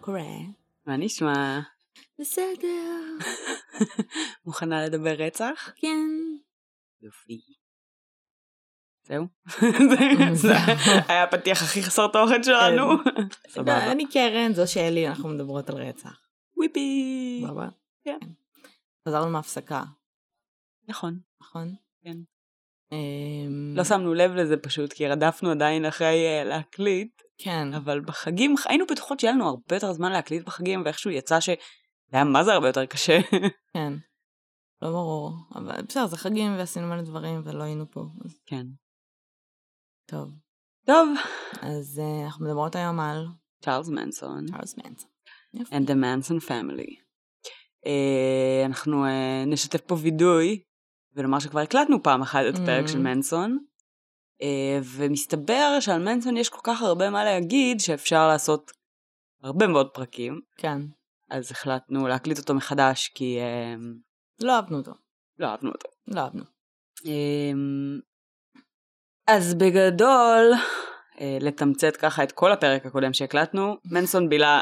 קורה? מה נשמע? בסדר. מוכנה לדבר רצח? כן. יופי. זהו? זהו. זה היה הפתיח הכי חסר תוכן שלנו. סבבה. אני קרן, זו שלי, אנחנו מדברות על רצח. וויפי. סבבה? כן. חזרנו מהפסקה, נכון. נכון? כן. אמ, לא שמנו לב לזה פשוט, כי רדפנו עדיין אחרי אה, להקליט, כן. אבל בחגים היינו בטוחות שיהיה לנו הרבה יותר זמן להקליט בחגים, ואיכשהו יצא שזה היה מה זה הרבה יותר קשה. כן. לא ברור. אבל בסדר, זה חגים ועשינו מלא דברים ולא היינו פה. אז כן. טוב. טוב, אז אה, אנחנו מדברות היום על צ'ארלס מנסון. צ'ארלס מנסון. and the Manson family. Uh, אנחנו uh, נשתף פה וידוי ונאמר שכבר הקלטנו פעם אחת את הפרק Mm. של מנסון uh, ומסתבר שעל מנסון יש כל כך הרבה מה להגיד שאפשר לעשות הרבה מאוד פרקים כן. אז החלטנו להקליט אותו מחדש כי uh, לא אהבנו אותו. לא אהבנו אותו. לא אהבנו. Um, אז בגדול לתמצת ככה את כל הפרק הקודם שהקלטנו מנסון בילה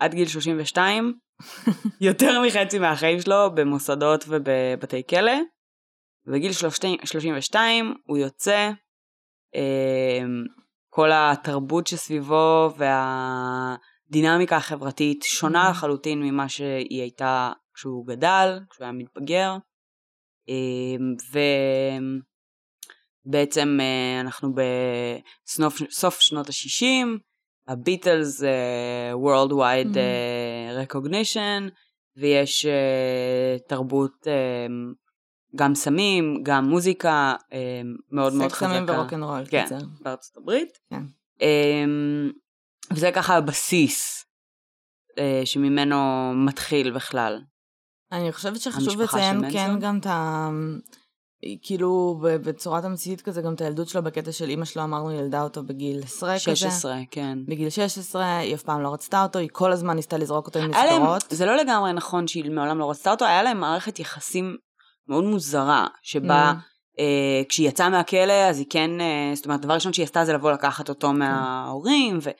עד גיל 32 יותר מחצי מהחיים שלו במוסדות ובבתי כלא. בגיל 32 הוא יוצא, אמ, כל התרבות שסביבו והדינמיקה החברתית שונה Mhm. לחלוטין ממה שהיא הייתה כשהוא גדל, כשהוא היה מתבגר. אמ, ובעצם אה, אנחנו בסוף שנות ה-60, הביטלס uh, Worldwide uh, Recognition, ויש uh, תרבות um, גם סמים, גם מוזיקה um, מאוד מאוד סקס, חזקה. סמים ורוקנרול, כן. קיצר. בארצות הברית. כן. Um, וזה ככה הבסיס uh, שממנו מתחיל בכלל. אני חושבת שחשוב לציין כן? גם את ה... כאילו ב- בצורת המציאות כזה גם את הילדות שלו בקטע של אימא שלו אמרנו ילדה אותו בגיל 10 כזה. 16, כן. בגיל 16, היא אף פעם לא רצתה אותו, היא כל הזמן ניסתה לזרוק אותו עם להם, מסגרות. זה לא לגמרי נכון שהיא מעולם לא רצתה אותו, היה להם מערכת יחסים מאוד מוזרה, שבה Mm. אה, כשהיא יצאה מהכלא אז היא כן, אה, זאת אומרת, דבר ראשון שהיא עשתה זה לבוא לקחת אותו כן. מההורים, ו,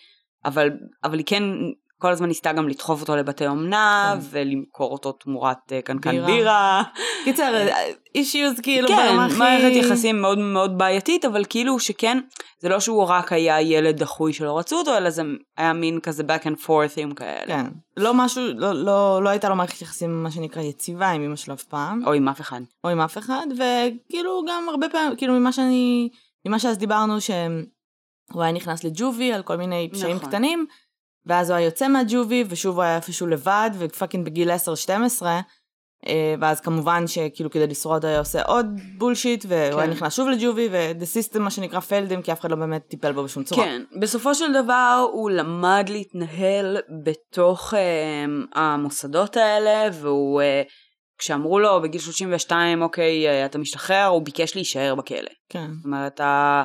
אבל, אבל היא כן כל הזמן ניסתה גם לדחוף אותו לבתי אומנה, כן. ולמכור אותו תמורת אה, קנקן בירה. בירה. קיצר, אישיוז כאילו כן, ברמה הכי... מערכת יחסים מאוד מאוד בעייתית, אבל כאילו שכן, זה לא שהוא רק היה ילד דחוי שלא רצו אותו, אלא זה היה מין כזה back and forth ים כאלה. כן. לא משהו, לא, לא, לא הייתה לו מערכת יחסים מה שנקרא יציבה עם אמא שלו אף פעם, או עם אף אחד. או עם אף אחד, וכאילו גם הרבה פעמים, כאילו ממה שאני, ממה שאז דיברנו שהוא היה נכנס ל juvie על כל מיני פשעים נכון. קטנים, ואז הוא היה יוצא מה juvie, ושוב הוא היה איפשהו לבד, ו fucking בגיל 10-12, אה, ואז כמובן שכאילו כדי לשרוד היה עושה עוד bullshit, והוא כן. היה נכנס שוב ל juvie, ו the system מה שנקרא failed him, כי אף אחד לא באמת טיפל בו בשום צורה. כן, בסופו של דבר הוא למד להתנהל בתוך אה, המוסדות האלה, והוא, אה, כשאמרו לו בגיל 32, אוקיי, אה, אתה משתחרר, הוא ביקש להישאר בכלא. כן. זאת אומרת, ה...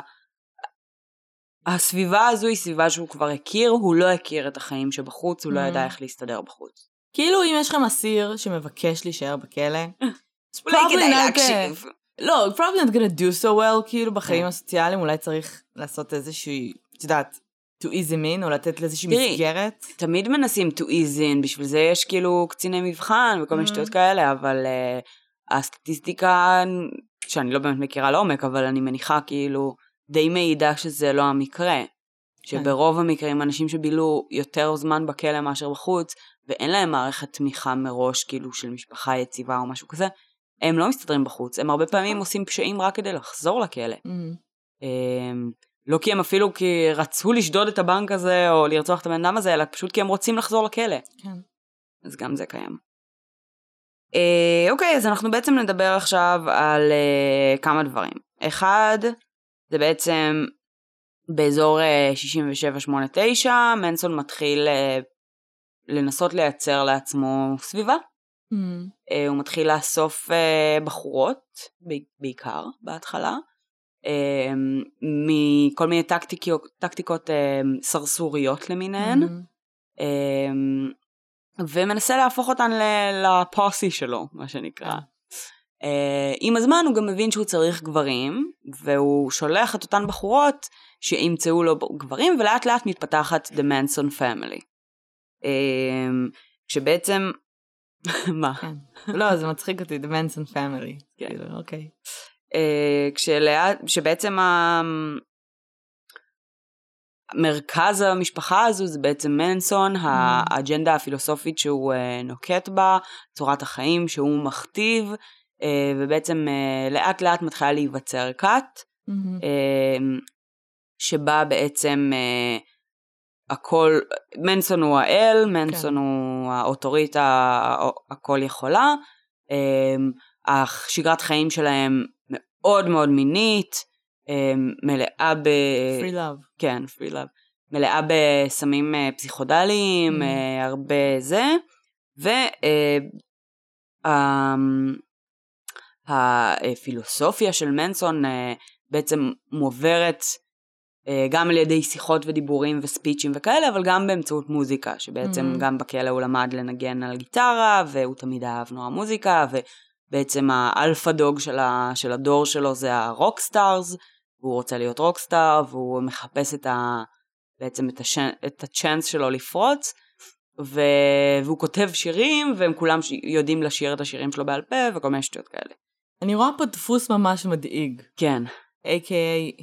הסביבה הזו היא סביבה שהוא כבר הכיר, הוא לא הכיר את החיים שבחוץ, הוא לא Mm. ידע איך להסתדר בחוץ. כאילו אם יש לכם אסיר שמבקש להישאר בכלא, אולי Probably כדאי להקשיב. לא, probably not gonna do so well, כאילו בחיים כן. הסוציאליים אולי צריך לעשות איזושהי, את יודעת, to ease him in, או לתת לאיזושהי מסגרת. תמיד מנסים to ease in, בשביל זה יש כאילו קציני מבחן וכל מיני Mm. שטויות כאלה, אבל uh, הסטטיסטיקה, שאני לא באמת מכירה לעומק, אבל אני מניחה כאילו די מעידה שזה לא המקרה. שברוב המקרים אנשים שבילו יותר זמן בכלא מאשר בחוץ, ואין להם מערכת תמיכה מראש, כאילו של משפחה יציבה או משהו כזה, הם לא מסתדרים בחוץ. הם הרבה פעמים עושים פשעים רק כדי לחזור לכלא. Mm, אמ, לא כי הם אפילו כי רצו לשדוד את הבנק הזה או לרצוח את הבן אדם הזה, אלא פשוט כי הם רוצים לחזור לכלא. כן. אז גם זה קיים. אה, אוקיי, אז אנחנו בעצם נדבר עכשיו על אה, כמה דברים. אחד, זה בעצם באזור אה, 67-89, מנסון מתחיל אה, לנסות לייצר לעצמו סביבה. Mm, אה, הוא מתחיל לאסוף אה, בחורות, בעיקר בהתחלה, אה, מכל מיני טקטיקות, טקטיקות אה, סרסוריות למיניהן, mm, אה, ומנסה להפוך אותן לפוסי שלו, מה שנקרא. כן. אה, עם הזמן הוא גם מבין שהוא צריך גברים, והוא שולח את אותן בחורות שימצאו לו גברים, ולאט לאט מתפתחת The Manson Family. אמ, שבעצם, מה? כן. לא, זה מצחיק אותי, The Manson Family. כן. כאילו, אוקיי. אה, כשלאט, שבעצם ה... מרכז המשפחה הזו זה בעצם מנסון, Mm. האג'נדה הפילוסופית שהוא אה, נוקט בה, צורת החיים שהוא מכתיב, אה, ובעצם אה, לאט לאט מתחילה להיווצר כת, מהמם. אה, שבה בעצם אה, הכל, מנסון הוא האל, מנסון כן. הוא האוטוריטה הכל יכולה, אה, השגרת חיים שלהם מאוד מאוד מינית, אה, מלאה ב... Free love. כן, free love. מלאה בסמים אה, פסיכודליים, Mm. אה, הרבה זה, והפילוסופיה של מנסון אה, בעצם מועברת אה, גם על ידי שיחות ודיבורים ו speech ים וכאלה, אבל גם באמצעות מוזיקה, שבעצם Mm. גם בכלא הוא למד לנגן על גיטרה, והוא תמיד אהב נורא מוזיקה, ובעצם ה alpha dog של, ה, של הדור שלו זה ה rockstars, והוא רוצה להיות rockstar, והוא מחפש את ה... בעצם את, הש... את ה chance שלו לפרוץ, ו... והוא כותב שירים, והם כולם ש... יודעים לשיר את השירים שלו בעל פה, וכל מיני שטויות כאלה. אני רואה פה דפוס ממש מדאיג. כן. A.K.A.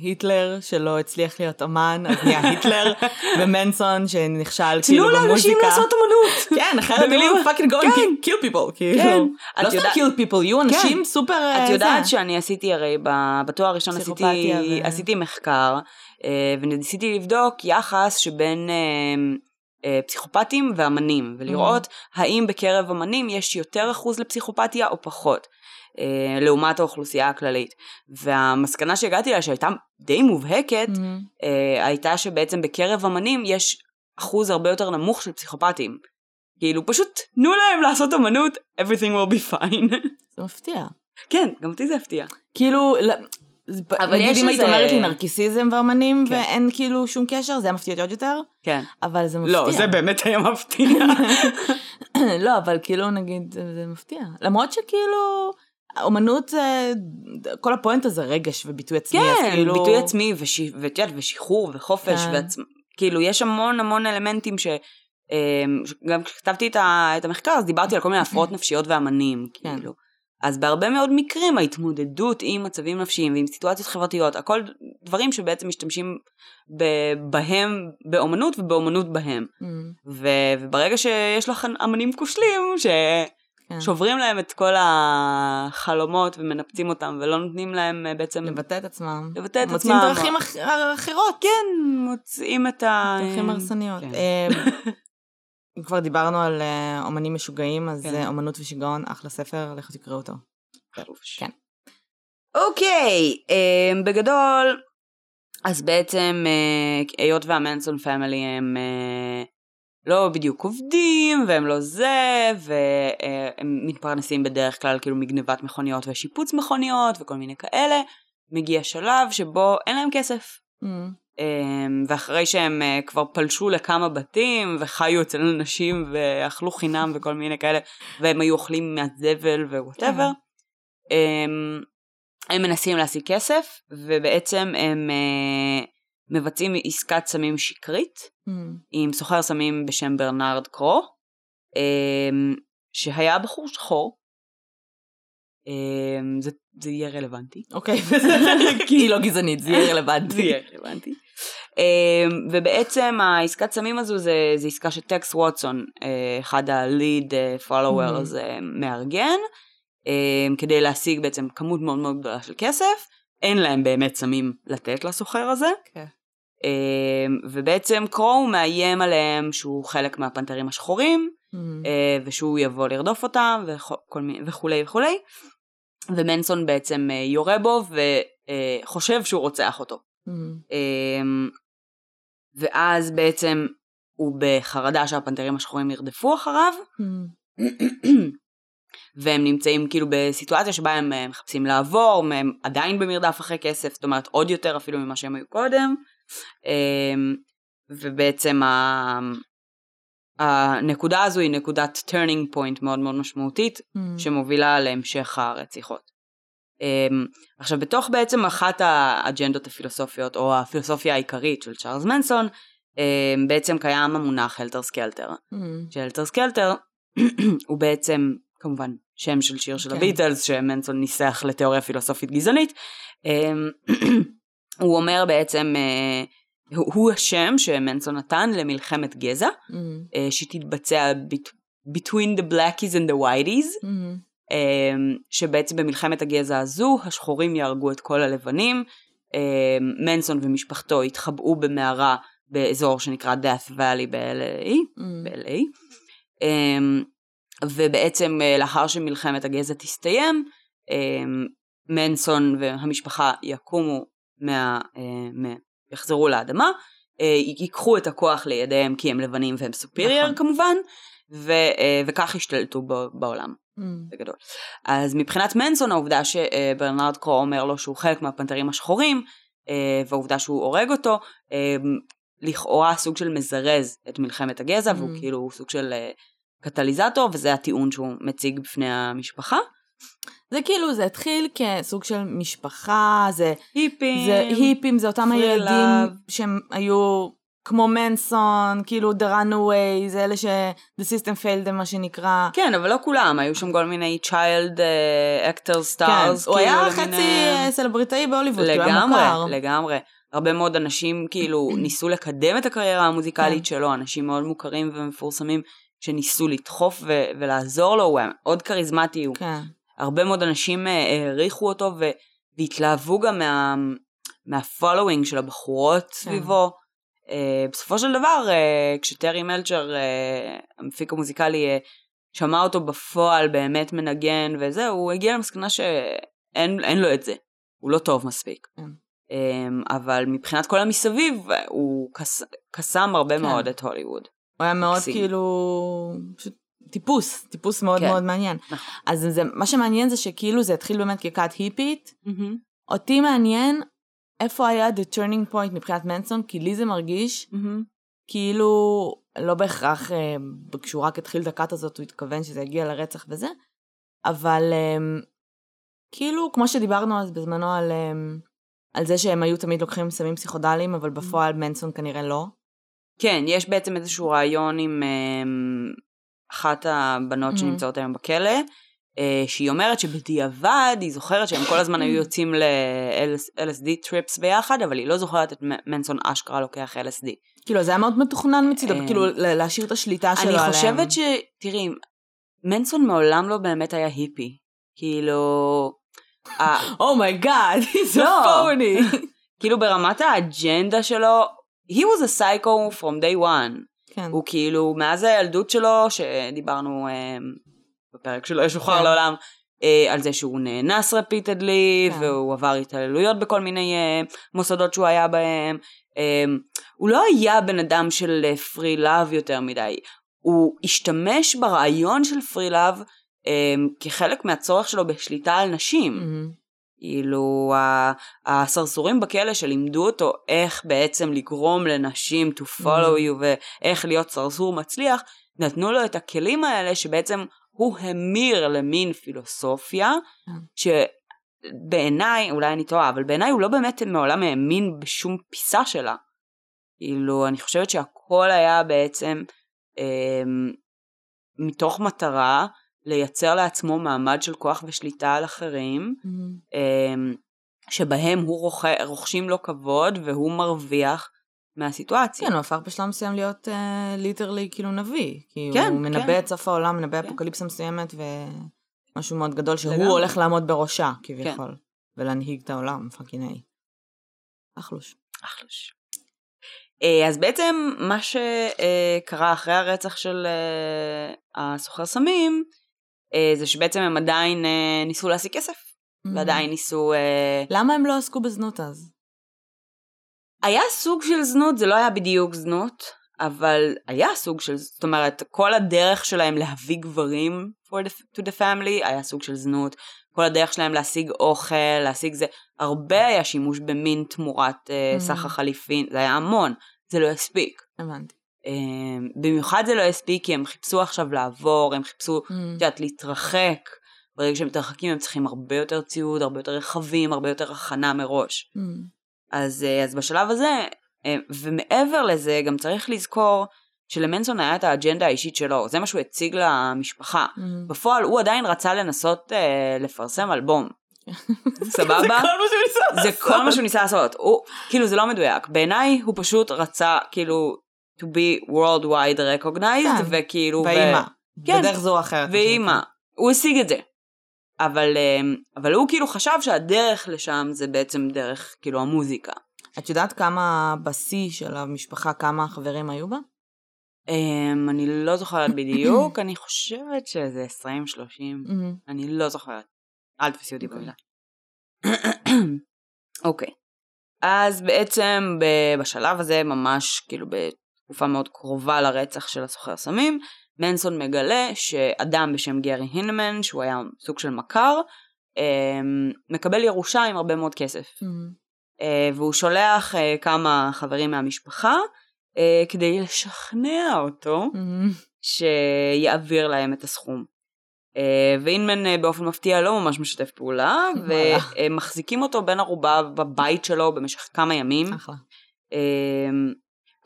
היטלר שלא הצליח להיות אמן, אז נהיה היטלר, ומנסון שנכשל כאילו תנו במוזיקה. לאנשים לעשות אמנות! כן, אחרת הוא fucking go and כן. kill- people, כן. כאילו. את לא סתם יודעת- kill people, יהיו אנשים סופר... את אה, יודעת זה. שאני עשיתי הרי בתואר הראשון עשיתי, מחקר אה, וניסיתי לבדוק יחס שבין אה, פסיכופטים ואמנים ולראות האם בקרב אמנים יש יותר אחוז לפסיכופתיה או פחות אה, לעומת האוכלוסייה הכללית והמסקנה שהגעתי לה שהייתה די מובהקת מהמם. אה, הייתה שבעצם בקרב אמנים יש אחוז הרבה יותר נמוך של פסיכופטים כאילו פשוט תנו להם לעשות אמנות everything will be fine זה מפתיע. כן גם אותי זה הפתיע כאילו, אבל נגיד אם היית אומרת לי נרקיסיזם ואמנים כן. ואין כאילו שום קשר, זה היה מפתיע עוד יותר, כן אבל זה מפתיע. לא, זה באמת היה מפתיע. לא, אבל כאילו נגיד, זה זה מפתיע. למרות שכאילו, אומנות זה, כל הפואנטה זה רגש וביטוי עצמי, אז כן, כאילו... ביטוי עצמי, וש- ואת יודעת, ושחרור, וחופש, כן. ועצמ... כאילו, יש המון המון אלמנטים ש... אמ, גם כשכתבתי את, המחקר, אז דיברתי על כל מיני הפרעות נפשיות ואמנים, כן. כאילו. אז בהרבה מאוד מקרים ההתמודדות עם מצבים נפשיים ועם סיטואציות חברתיות, הכל דברים שבעצם משתמשים ב- בהם באומנות ובאומנות בהם. אמ, ו- וברגע שיש לך אמנים כושלים, ש... כן. שוברים להם את כל החלומות ומנפצים אותם ולא נותנים להם אה, בעצם לבטא את עצמם. לבטא את מוצאים עצמם. דרכים אח- אחרות. כן, מוצאים את ה... דרכים הרסניות. כן. אה, כבר דיברנו על אה, אומנים משוגעים, אז כן. אומנות ושיגעון, אחלה ספר, לכו תקראו אותו. כן. אוקיי, אה, בגדול, אז בעצם אה, היות והמנסון פמילי הם לא בדיוק עובדים, והם לא זה, והם מתפרנסים בדרך כלל כאילו מגנבת מכוניות ושיפוץ מכוניות וכל מיני כאלה, מגיע שלב שבו אין להם כסף. אמ, אמ, ואחרי שהם אה, כבר פלשו לכמה בתים וחיו אצל אנשים ואכלו חינם וכל מיני כאלה והם היו אוכלים מהזבל ו whatever אמ, הם מנסים להשיג כסף ובעצם הם אה, מבצעים עסקת סמים שקרית אמ, עם סוחר סמים בשם ברנרד קרו אמ, שהיה בחור שחור אמ, זה, זה יהיה רלוונטי אוקיי, כי היא לא גזענית, זה יהיה רלוונטי. זה יהיה רלוונטי. Um, ובעצם העסקת סמים הזו זה, זה עסקה שטקס ווטסון, uh, אחד הליד פולוורס, uh, מארגן, um, כדי להשיג בעצם כמות מאוד מאוד גדולה של כסף. אין להם באמת סמים לתת לסוחר הזה. כן. Um, ובעצם קרו מאיים עליהם שהוא חלק מהפנתרים השחורים, אמ, uh, ושהוא יבוא לרדוף אותם וכל וכולי וכולי. ומנסון בעצם uh, יורה בו וחושב שהוא רוצח אותו. אמ, אמ, ואז בעצם הוא בחרדה שהפנתרים השחורים ירדפו אחריו, אמ, והם נמצאים כאילו בסיטואציה שבה הם אה, מחפשים לעבור, הם עדיין במרדף אחרי כסף, זאת אומרת עוד יותר אפילו ממה שהם היו קודם, אמ, ובעצם ה... הנקודה הזו היא נקודת turning point מאוד מאוד משמעותית, אמ, שמובילה להמשך הרציחות. Um, עכשיו בתוך בעצם אחת האג'נדות הפילוסופיות או הפילוסופיה העיקרית של צ'ארלס מנסון אמ, בעצם קיים המונח Helter Skelter. Mm. ש Helter Skelter הוא בעצם כמובן שם של שיר של כן. הביטלס שמנסון ניסח לתיאוריה פילוסופית גזענית. הוא אומר בעצם, אה, הוא השם שמנסון נתן למלחמת גזע, Mm. אה, שתתבצע bet- between the blackies and the whiteys, Mm. אמ, שבעצם במלחמת הגזע הזו השחורים יהרגו את כל הלבנים, מנסון ומשפחתו התחבאו במערה באזור שנקרא death valley ב-LA, Mm. ב-LA. ובעצם אה, לאחר שמלחמת הגזע תסתיים, מנסון והמשפחה יקומו, מה, אה, מה, יחזרו לאדמה, אה, ייקחו את הכוח לידיהם כי הם לבנים והם סופירייר נכון. כמובן, ו, אה, וכך ישתלטו ב- בעולם. Mm. בגדול. אז מבחינת מנסון העובדה שברנרד קרו אומר לו שהוא חלק מהפנתרים השחורים, והעובדה שהוא הורג אותו, לכאורה סוג של מזרז את מלחמת הגזע, והוא Mm. כאילו סוג של קטליזטור, וזה הטיעון שהוא מציג בפני המשפחה. זה כאילו, זה התחיל כסוג של משפחה, זה היפים. זה היפים, זה אותם הילדים love. שהם היו כמו מנסון, כאילו The Runaway, זה אלה ש... The System Failed מה שנקרא. כן, אבל לא כולם, היו שם כל מיני child uh, actor stars. כן, הוא היה כאילו, חצי למיניהם. אה, סלבריטאי בהוליווד, כאילו היה לגמרי, מוכר. לגמרי. הרבה מאוד אנשים כאילו ניסו לקדם את הקריירה המוזיקלית כן. שלו, אנשים מאוד מוכרים ומפורסמים שניסו לדחוף ו- ולעזור לו, הוא היה מאוד כריזמטי, הוא... כן. הרבה מאוד אנשים אה, העריכו אותו ו- והתלהבו גם מה- מה following של הבחורות כן. סביבו. אה, בסופו של דבר, אה, כשטרי מלצ'ר, אה, המפיק המוזיקלי, אה, שמע אותו בפועל באמת מנגן וזה, הוא הגיע למסקנה שאין אין לו את זה, הוא לא טוב מספיק. כן. אמ, אבל מבחינת כל המסביב, הוא קס, קסם הרבה כן. מאוד את הוליווד. הוא היה מאוד מקסים. כאילו... פשוט טיפוס, טיפוס מאוד כן. מאוד מעניין. נכון. אז זה, מה שמעניין זה שכאילו זה התחיל באמת ככת היפית. אותי מעניין איפה היה the turning point מבחינת מנסון, כי לי זה מרגיש כאילו, לא בהכרח אה, כשהוא רק התחיל את הכת הזאת, הוא התכוון שזה יגיע לרצח וזה, אבל אה, כאילו, כמו שדיברנו אז בזמנו על, אה, על זה שהם היו תמיד לוקחים סמים פסיכודליים, אבל בפועל מנסון כנראה לא. כן, יש בעצם איזשהו רעיון עם אמ, אחת הבנות Mhm. שנמצאות היום בכלא, אה, שהיא אומרת שבדיעבד היא זוכרת שהם כל הזמן היו יוצאים ל-LSD trips ביחד, אבל היא לא זוכרת את מנסון אשכרה לוקח LSD. כאילו, זה היה מאוד מתוכנן מצידו, אה, כאילו, להשאיר את השליטה שלו אני עליהם. חושבת ש... תראי, מנסון מעולם לא באמת היה היפי. כאילו... oh my god, he's a לא. phony. כאילו ברמת האג'נדה שלו, he was a psycho from day one. כן. הוא כאילו, מאז הילדות שלו, שדיברנו אה, בפרק שלא ישוחרר כן. לעולם, אה, על זה שהוא נאנס repeatedly, כן. והוא עבר התעללויות בכל מיני אה, מוסדות שהוא היה בהם. אה, הוא לא היה בן אדם של free love יותר מדי. הוא השתמש ברעיון של free love אה, כחלק מהצורך שלו בשליטה על נשים. מהמם. כאילו, הסרסורים בכלא שלימדו אותו איך בעצם לגרום לנשים to follow you ואיך להיות סרסור מצליח, נתנו לו את הכלים האלה שבעצם הוא המיר למין פילוסופיה, כן. שבעיניי, אולי אני טועה, אבל בעיניי הוא לא באמת מעולם האמין בשום פיסה שלה. כאילו, אני חושבת שהכל היה בעצם אה, מתוך מטרה לייצר לעצמו מעמד של כוח ושליטה על אחרים, מהמם. אמ, שבהם הוא רוכ... רוכשים לו כבוד והוא מרוויח מהסיטואציה. כן, הוא הפך בשלב מסוים להיות literally כאילו נביא. כי כן, הוא מנבא כן. את סוף העולם, מנבא כן. אפוקליפסה מסוימת ומשהו מאוד גדול שהוא לגמרי. הולך לעמוד בראשה, כביכול. כן. ולהנהיג את העולם, fucking A. אחלוש. אחלוש. אה, אז בעצם מה שקרה אחרי הרצח של אה, הסוחר סמים, אה, זה שבעצם הם עדיין אה, ניסו להשיג כסף, ועדיין ניסו... אה, למה הם לא עסקו בזנות אז? היה סוג של זנות, זה לא היה בדיוק זנות, אבל היה סוג של, זאת אומרת, כל הדרך שלהם להביא גברים for the, to the family היה סוג של זנות, כל הדרך שלהם להשיג אוכל, להשיג זה, הרבה היה שימוש במין תמורת uh, Mhm. סחר חליפין, זה היה המון, זה לא הספיק. הבנתי. Um, במיוחד זה לא הספיק כי הם חיפשו עכשיו לעבור, הם חיפשו, את יודעת, להתרחק. ברגע שהם מתרחקים הם צריכים הרבה יותר ציוד, הרבה יותר רכבים, הרבה יותר הכנה מראש. אז, אה, אז בשלב הזה אה, ומעבר לזה, גם צריך לזכור שלמנסון היה את האג'נדה האישית שלו, זה מה שהוא הציג למשפחה. Mm-hmm. בפועל הוא עדיין רצה לנסות אה, לפרסם אלבום. סבבה? זה כל מה שהוא ניסה לעשות. זה כל מה שהוא ניסה לעשות. הוא, כאילו זה לא מדויק. בעיניי הוא פשוט רצה כאילו to be worldwide recognized, כן. וכאילו... ו- ואימא. כן. בדרך זו או אחרת. ואימא. הוא השיג את זה. אבל, אמ, אבל הוא כאילו חשב שהדרך לשם זה בעצם דרך כאילו המוזיקה. את יודעת כמה בשיא של המשפחה, כמה חברים היו בה? Um, אני לא זוכרת בדיוק, אני חושבת שזה 20-30, Mm-hmm. אני לא זוכרת. אל תפסי אותי אוקיי. במילה. אוקיי. אז בעצם בשלב הזה, ממש כאילו בתקופה מאוד קרובה לרצח של הסוחר סמים, מנסון מגלה שאדם בשם גרי הינמן, שהוא היה סוג של מכר, אמ, מקבל ירושה עם הרבה מאוד כסף. אה, והוא שולח אה, כמה חברים מהמשפחה אה, כדי לשכנע אותו שיעביר להם את הסכום. ואינמן אה, באופן מפתיע לא ממש משתף פעולה. ומחזיקים אותו בן ערובה בבית שלו במשך כמה ימים, אחלה.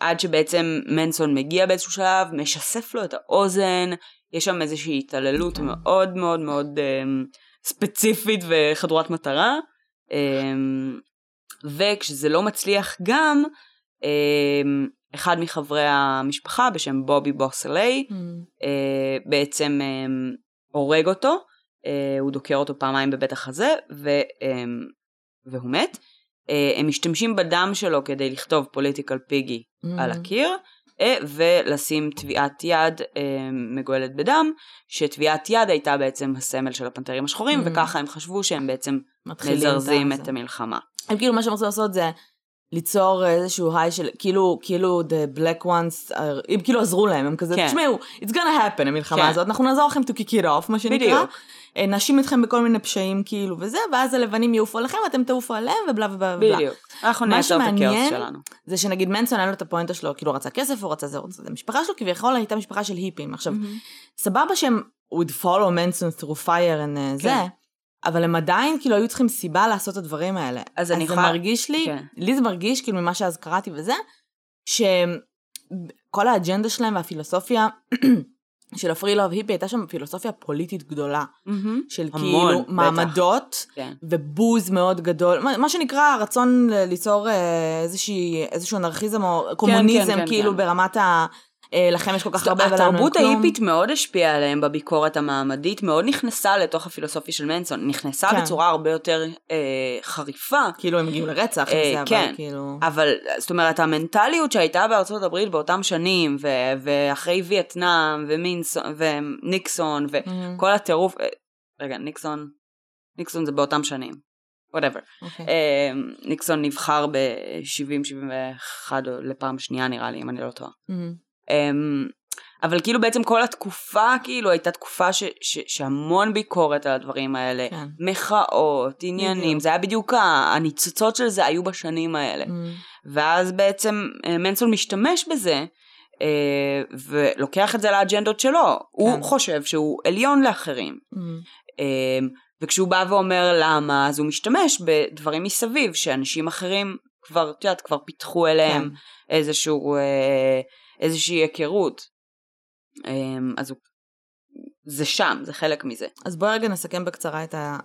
עד שבעצם מנסון מגיע באיזשהו שלב, משסף לו את האוזן, יש שם איזושהי התעללות מאוד מאוד מאוד אה, ספציפית וחדורת מטרה. אה, וכשזה לא מצליח גם, אה, אחד מחברי המשפחה בשם בובי בוסלי, אה, בעצם אה, הורג אותו, אה, הוא דוקר אותו פעמיים בבית החזה, ו, אה, והוא מת. אה, הם משתמשים בדם שלו כדי לכתוב פוליטיקל פיגי על הקיר, אה, ולשים טביעת יד אה, מגואלת בדם, שטביעת יד הייתה בעצם הסמל של הפנתרים השחורים, Mm. וככה הם חשבו שהם בעצם מזרזים את את. המלחמה. הם כאילו מה שהם רוצים לעשות זה ליצור איזשהו היי של כאילו כאילו the black ones are, הם כאילו עזרו להם הם כזה כן. תשמעו it's gonna happen המלחמה כן. הזאת אנחנו נעזור לכם to kick it off מה שנקרא. בדיוק. אה, נאשים אתכם בכל מיני פשעים כאילו וזה ואז הלבנים יעופו עליכם ואתם תעופו עליהם ובלה ובלה ובלה. בדיוק. אנחנו מה נעצור את הכאוס שלנו. זה שנגיד מנסון היה לו את הפואנטה שלו כאילו רצה כסף הוא רצה זה הוא רצה זה המשפחה שלו כביכול הייתה משפחה של היפים עכשיו סבבה שהם would follow מנסון through fire and זה כן. אבל הם עדיין כאילו היו צריכים סיבה לעשות את הדברים האלה. אז אני זה יכולה- מרגיש לי, כן. לי זה מרגיש כאילו ממה שאז קראתי וזה, שכל האג'נדה שלהם והפילוסופיה של הפרי לוב היפי הייתה שם פילוסופיה פוליטית גדולה, מהמם. של המון, כאילו בטח. מעמדות כן. ובוז מאוד גדול, מה, מה שנקרא הרצון ליצור אה, איזושהי, איזשהו אנרכיזם או קומוניזם, כן, כאילו כן. ברמת ה... אה, לכם יש כל כך הרבה ולנו אין התרבות כלום. ההיפית מאוד השפיעה עליהם בביקורת המעמדית, מאוד נכנסה לתוך הפילוסופיה של מנסון, נכנסה כן. בצורה הרבה יותר אה, חריפה. כאילו הם הגיעו לרצח אה, זה, אבל כן. כאילו... אבל זאת אומרת המנטליות שהייתה בארצות הברית באותם שנים ו- ואחרי וייטנאם ומינסון וניקסון וכל הטירוף אה, רגע ניקסון ניקסון זה באותם שנים. whatever. אוקיי. אה, ניקסון נבחר ב-70-71 לפעם שנייה נראה לי אם אני לא טועה. Mhm. אמ, אבל כאילו בעצם כל התקופה כאילו הייתה תקופה ש, ש, שהמון ביקורת על הדברים האלה, כן. מחאות, עניינים, בדיוק. זה היה בדיוק הניצוצות של זה היו בשנים האלה. Mhm. ואז בעצם אה, מנסון משתמש בזה אה, ולוקח את זה לאג'נדות שלו. הוא חושב שהוא עליון לאחרים. Mhm. אה, וכשהוא בא ואומר למה, אז הוא משתמש בדברים מסביב שאנשים אחרים כבר, את יודעת, כבר פיתחו אליהם כן. איזשהו, אה, איזושהי היכרות. אה, אז הוא, זה שם, זה חלק מזה. אז בואי רגע נסכם בקצרה את ה...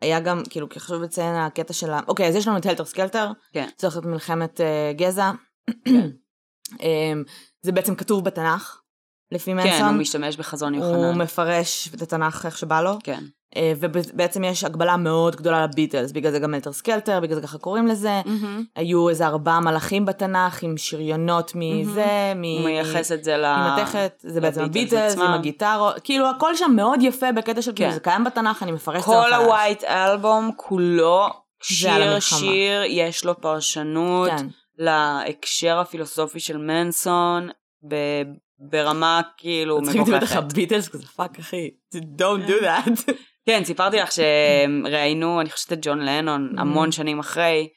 היה גם, כאילו, כי חשוב לציין הקטע של ה... אוקיי, אז יש לנו את Helter Skelter. כן. צריך להיות מלחמת אה, גזע. אמ, זה בעצם כתוב בתנ"ך, לפי כן, הוא מנסון. משתמש בחזון הוא יוחנן. מפרש את התנ"ך איך שבא לו. כן. אה, ובעצם יש הקבלה מאוד גדולה לביטלס, בגלל זה גם Helter Skelter, בגלל זה ככה קוראים לזה. היו איזה ארבעה מלאכים בתנ"ך עם שריונות מזה, מ... הוא מייחס את זה ל... עם מתכת, זה בעצם הביטלס, עם עצמם. הגיטרות, כאילו הכל שם מאוד יפה בקטע של כאילו כן. זה קיים בתנ"ך, אני מפרש את זה כל. ה White Album כולו, שיר. שיר, יש לו פרשנות כן, להקשר הפילוסופי של מנסון, ב- ברמה כאילו צריכים לדבר לך מגוחכת. ביטלס כזה fuck אחי, don't do that. כן, סיפרתי לך שראיינו, אני חושבת את ג'ון לנון Mhm. המון שנים אחרי,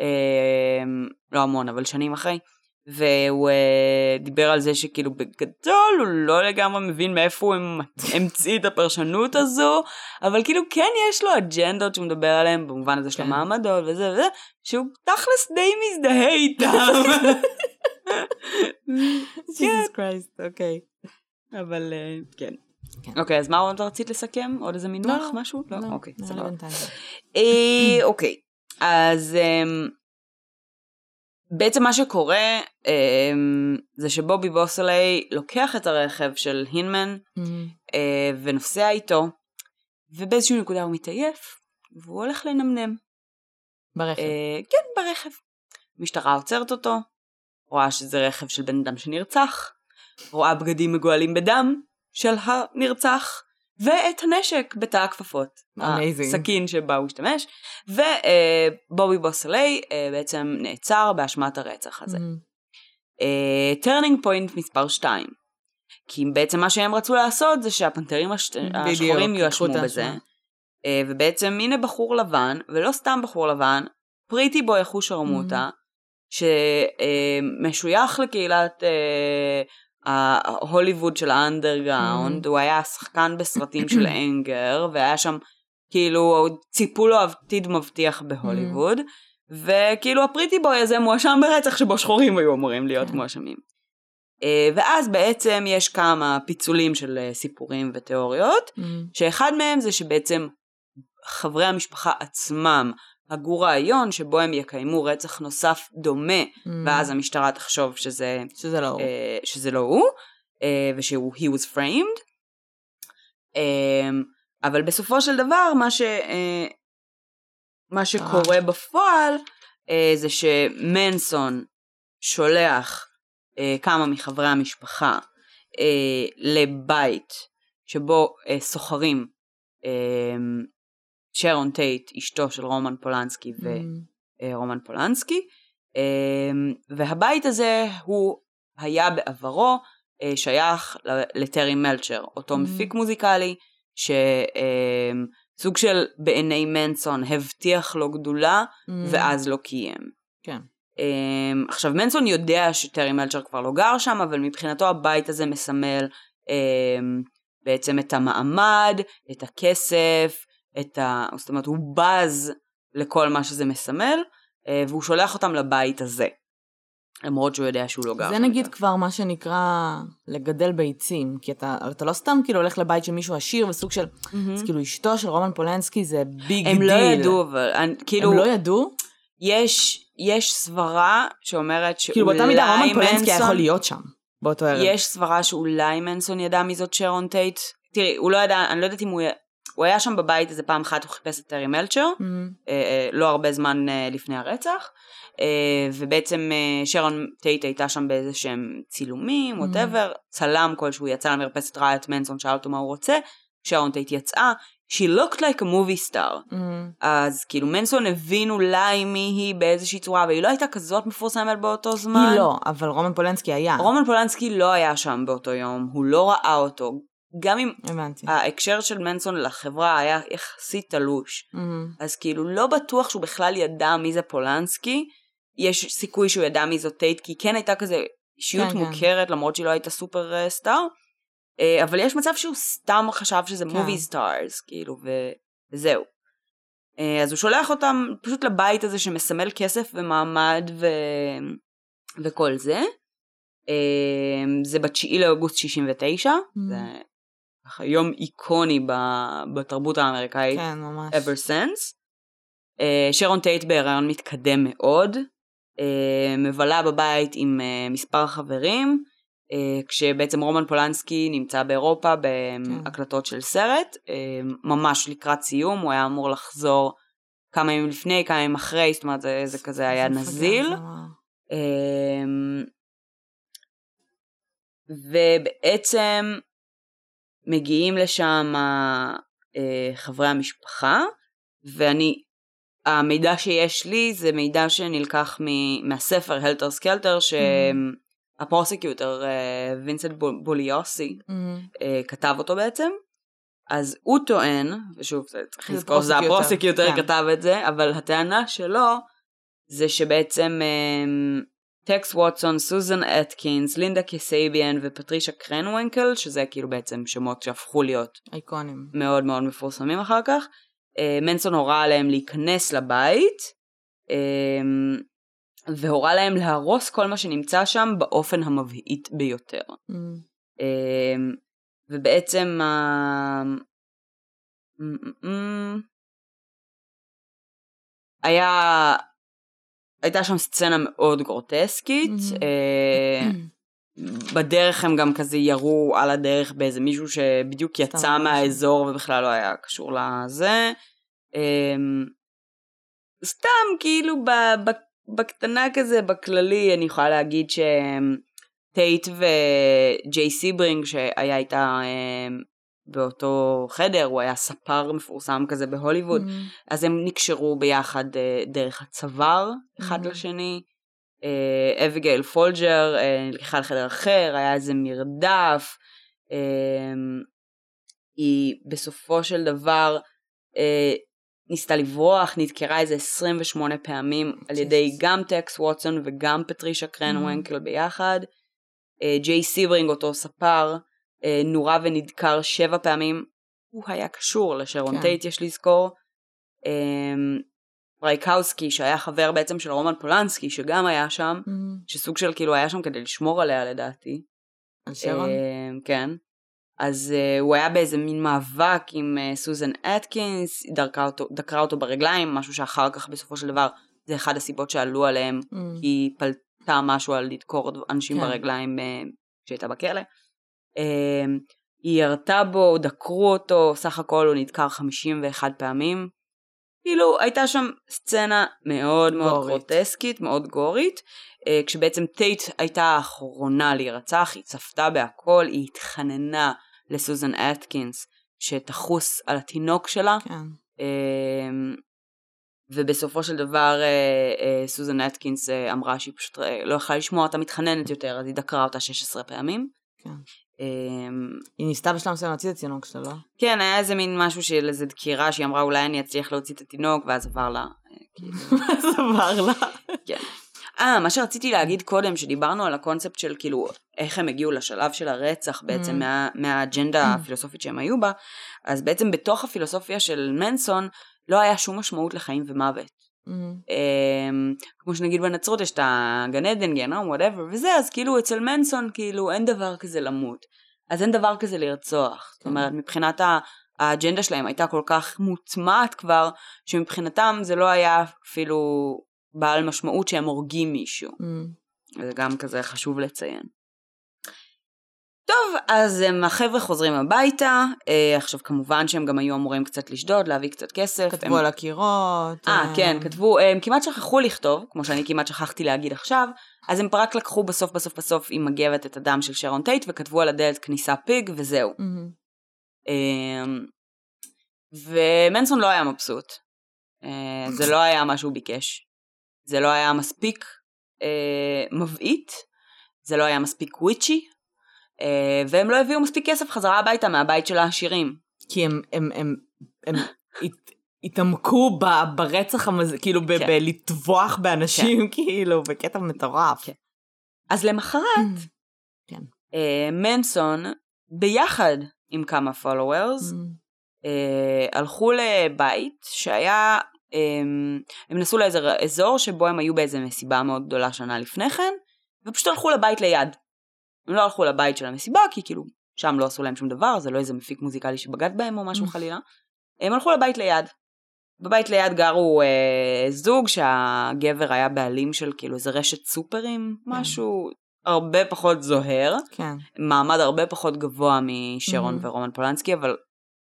אה, לא המון, אבל שנים אחרי, והוא uh, דיבר על זה שכאילו בגדול הוא לא לגמרי מבין מאיפה הוא המציא את הפרשנות הזו, אבל כאילו כן יש לו אג'נדות שהוא מדבר עליהן במובן הזה של כן. המעמדות וזה וזה, שהוא תכלס די מזדהה איתם. ג'יזוס קרייסט, אוקיי. אבל uh, כן. כן. אוקיי, אז מה עוד רצית לסכם? עוד איזה מינוח? לא, לא. משהו? לא, לא אוקיי, סבבה. אה, אוקיי, אז אמ, בעצם מה שקורה אמ, זה שבובי בוסלי לוקח את הרכב של הינמן אה, ונוסע איתו, ובאיזושהי נקודה הוא מתעייף, והוא הולך לנמנם. ברכב. אה, כן, ברכב. המשטרה עוצרת אותו, רואה שזה רכב של בן אדם שנרצח, רואה בגדים מגואלים בדם, של הנרצח, ואת הנשק בתא הכפפות. amazing. הסכין שבה הוא השתמש, ובובי בוסוליי אה, בעצם נעצר באשמת הרצח הזה. turning point uh, מספר 2. כי בעצם מה שהם רצו לעשות זה שהפנתרים השט... השחורים יואשמו בזה. Uh, ובעצם הנה בחור לבן, ולא סתם בחור לבן, pretty boy אחוש שרמוטה, mm-hmm. שמשוייך לקהילת ההוליווד של האנדרגראונד, mm. הוא היה שחקן בסרטים של אנגר, והיה שם, כאילו, ציפו לו עתיד מבטיח בהוליווד, mm. וכאילו הפריטי בוי הזה מואשם ברצח שבו שחורים היו אמורים להיות כן. מואשמים. אה, ואז בעצם יש כמה פיצולים של אה, סיפורים ותיאוריות, mm. שאחד מהם זה שבעצם חברי המשפחה עצמם הגו רעיון שבו הם יקיימו רצח נוסף דומה, mm. ואז המשטרה תחשוב שזה, שזה לא הוא, אה, שזה לא הוא אה, ושהוא he was framed. אה, אבל בסופו של דבר מה, ש, אה, מה שקורה בפועל אה, זה שמנסון שולח אה, כמה מחברי המשפחה אה, לבית שבו אה, סוחרים אה, שרון טייט, אשתו של רומן פולנסקי ורומן mm. פולנסקי, אמ, והבית הזה הוא היה בעברו אה, שייך לטרי מלצ'ר, אותו mm. מפיק מוזיקלי, שסוג אמ, של בעיני מנסון הבטיח לו גדולה, mm. ואז לא קיים. כן. Um, עכשיו מנסון יודע שטרי מלצ'ר כבר לא גר שם, אבל מבחינתו הבית הזה מסמל בעצם את המעמד, את הכסף, את ה... זאת אומרת, הוא בז לכל מה שזה מסמל, אה, והוא שולח אותם לבית הזה. למרות שהוא יודע שהוא לא גר. זה נגיד כבר מה שנקרא לגדל ביצים, כי אתה, אתה לא סתם כאילו הולך לבית של מישהו עשיר וסוג של, mm-hmm. אז כאילו אשתו של רומן פולנסקי זה big deal. הם לא ידעו, אבל אני, כאילו... הם לא ידעו? יש, יש סברה שאומרת שאולי כאילו באותה מידה רומן פולנסקי היה יכול להיות שם, באותו ערב. יש סברה שאולי מנסון ידע מי זאת שרון טייט. תראי, הוא לא ידע, אני לא יודעת אם הוא הוא היה שם בבית איזה פעם אחת, הוא חיפש את טרי מלצ'ר, mm-hmm. לא הרבה זמן אה, לפני הרצח, ובעצם שרון טייט הייתה שם באיזה שהם צילומים, whatever, mm-hmm. צלם כלשהו יצא למרפסת, ראה את מנסון, שאל אותו מה הוא רוצה, שרון טייט יצאה, she looked like a movie star. Mm-hmm. אז כאילו מנסון הבין אולי מי היא באיזושהי צורה, והיא לא הייתה כזאת מפורסמת באותו זמן. היא לא, אבל רומן פולנסקי היה. רומן פולנסקי לא היה שם באותו יום, הוא לא ראה אותו. גם אם הבנתי. ההקשר של מנסון לחברה היה יחסית תלוש, mm-hmm. אז כאילו לא בטוח שהוא בכלל ידע מי זה פולנסקי, יש סיכוי שהוא ידע מי זאת טייט, כי כן הייתה כזה אישיות כן, כן. מוכרת, כן. למרות שהיא לא הייתה super uh, star, uh, אבל יש מצב שהוא סתם חשב שזה movie כן. stars, כאילו. וזהו. Uh, אז הוא שולח אותם פשוט לבית הזה שמסמל כסף ומעמד ו... וכל זה. זה ב-9 לאוגוסט 69, mm-hmm. זה ככה יום איקוני בתרבות האמריקאית. כן, ממש. ever since. Uh, שרון טייט בהיריון מתקדם מאוד, uh, מבלה בבית עם uh, מספר חברים, uh, כשבעצם רומן פולנסקי נמצא באירופה בהקלטות של סרט, uh, ממש לקראת סיום, הוא היה אמור לחזור כמה ימים לפני, כמה ימים אחרי, זאת אומרת זה, זה כזה היה נזיל. ובעצם מגיעים לשם אה, חברי המשפחה, ואני, המידע שיש לי זה מידע שנלקח מ, מהספר Helter Skelter, שה prosecutor אה, וינסנט בוגליוסי mm-hmm. אה, כתב אותו בעצם. אז הוא טוען, ושוב צריך לזכור שזה ה prosecutor כן. כתב את זה, אבל הטענה שלו זה שבעצם טקס ווטסון, סוזן אטקינס, לינדה קסייביאן ופטרישה קרנוונקל, שזה כאילו בעצם שמות שהפכו להיות אייקונים. מאוד מאוד מפורסמים אחר כך. אה, מנסון הורה עליהם להיכנס לבית, אה, והורה להם להרוס כל מה שנמצא שם באופן המבהיט ביותר. Mm. אה, ובעצם היה, הייתה שם סצנה מאוד גרוטסקית, בדרך הם גם כזה ירו על הדרך באיזה מישהו שבדיוק יצא מהאזור ובכלל לא היה קשור לזה. סתם כאילו בקטנה כזה, בכללי, אני יכולה להגיד שטייט וג'יי סיברינג שהיה איתה באותו חדר, הוא היה ספר מפורסם כזה בהוליווד, mm-hmm. אז הם נקשרו ביחד uh, דרך הצוואר אחד mm-hmm. לשני. אה, אביגיל uh, פולג'ר uh, נלקחה לחדר אחר, היה איזה מרדף. Uh, היא בסופו של דבר uh, ניסתה לברוח, נדקרה איזה 28 פעמים Jesus. על ידי גם טקס ווטסון וגם פטרישה קרנוונקל mm-hmm. ביחד. ג'יי uh, סיברינג אותו ספר. אה, נורה ונדקר שבע פעמים, הוא היה קשור לשרון כן. טייט יש לזכור. אמ, רייקאוסקי שהיה חבר בעצם של רומן פולנסקי שגם היה שם, mm-hmm. שסוג של כאילו היה שם כדי לשמור עליה לדעתי. על שרון? אמ, כן. אז uh, הוא היה באיזה מין מאבק עם uh, סוזן אטקינס, היא דקרה אותו, דקרה אותו ברגליים, משהו שאחר כך בסופו של דבר זה אחד הסיבות שעלו עליהם, mm. היא פלטה משהו על לדקור אנשים כן. ברגליים uh, כשהייתה בכלא. אמ, היא ירתה בו, דקרו אותו, סך הכל הוא נדקר 51 פעמים. כאילו הייתה שם סצנה מאוד מאוד גרוטסקית, מאוד גורית, אה, כשבעצם טייט הייתה האחרונה להירצח, היא צפתה בהכל, היא התחננה לסוזן אטקינס שתחוס על התינוק שלה. כן. אמ, ובסופו של דבר אה, אה, סוזן אטקינס אמרה שהיא פשוט לא יכולה לשמוע אותה מתחננת יותר, אז היא דקרה אותה 16 פעמים. כן. אמ, היא ניסתה בשלב מסוים להוציא את התינוק שלה, לא? כן, היה איזה מין משהו של איזה דקירה שהיא אמרה אולי אני אצליח להוציא את התינוק, ואז עבר לה. אה, כאילו. ואז עבר לה. כן. אה, מה שרציתי להגיד קודם, שדיברנו על הקונספט של כאילו, איך הם הגיעו לשלב של הרצח בעצם mm. מה, מהאג'נדה mm. הפילוסופית שהם היו בה, אז בעצם בתוך הפילוסופיה של מנסון, לא היה שום משמעות לחיים ומוות. Mm-hmm. Um, כמו שנגיד בנצרות יש את הגן עדן, גיהנום, whatever וזה, אז כאילו אצל מנסון כאילו אין דבר כזה למות. אז אין דבר כזה לרצוח. זאת אומרת, מבחינת האג'נדה שלהם הייתה כל כך מוטמעת כבר, שמבחינתם זה לא היה אפילו בעל משמעות שהם הורגים מישהו. Mm. זה גם כזה חשוב לציין. טוב, אז הם, החבר'ה חוזרים הביתה, אה, עכשיו כמובן שהם גם היו אמורים קצת לשדוד, להביא קצת כסף. כתבו הם... על הקירות. אה, אה, כן, כתבו, הם כמעט שכחו לכתוב, כמו שאני כמעט שכחתי להגיד עכשיו, אז הם רק לקחו בסוף בסוף בסוף עם מגבת את הדם של שרון טייט, וכתבו על הדלת כניסה פיג, וזהו. Mm-hmm. אה, ומנסון לא היה מבסוט. אה, זה לא היה מה שהוא ביקש. זה לא היה מספיק אה, מבעית, זה לא היה מספיק וויצ'י, אה, והם לא הביאו מספיק כסף חזרה הביתה מהבית של העשירים. כי הם, הם, הם, הם התעמקו ברצח המז... כאילו כן. בלטבוח באנשים, כן. כאילו, בקטע מטורף. כן. אז למחרת, כן. אה, מנסון, ביחד עם כמה followers, אה, הלכו לבית שהיה, הם נסעו לאיזה אזור שבו הם היו באיזה מסיבה מאוד גדולה שנה לפני כן, ופשוט הלכו לבית ליד. הם לא הלכו לבית של המסיבה, כי כאילו, שם לא עשו להם שום דבר, זה לא איזה מפיק מוזיקלי שבגד בהם או משהו חלילה. הם הלכו לבית ליד. בבית ליד גרו אה, זוג שהגבר היה בעלים של כאילו איזה רשת סופרים, כן. משהו הרבה פחות זוהר. כן. מעמד הרבה פחות גבוה משרון. ורומן פולנסקי, אבל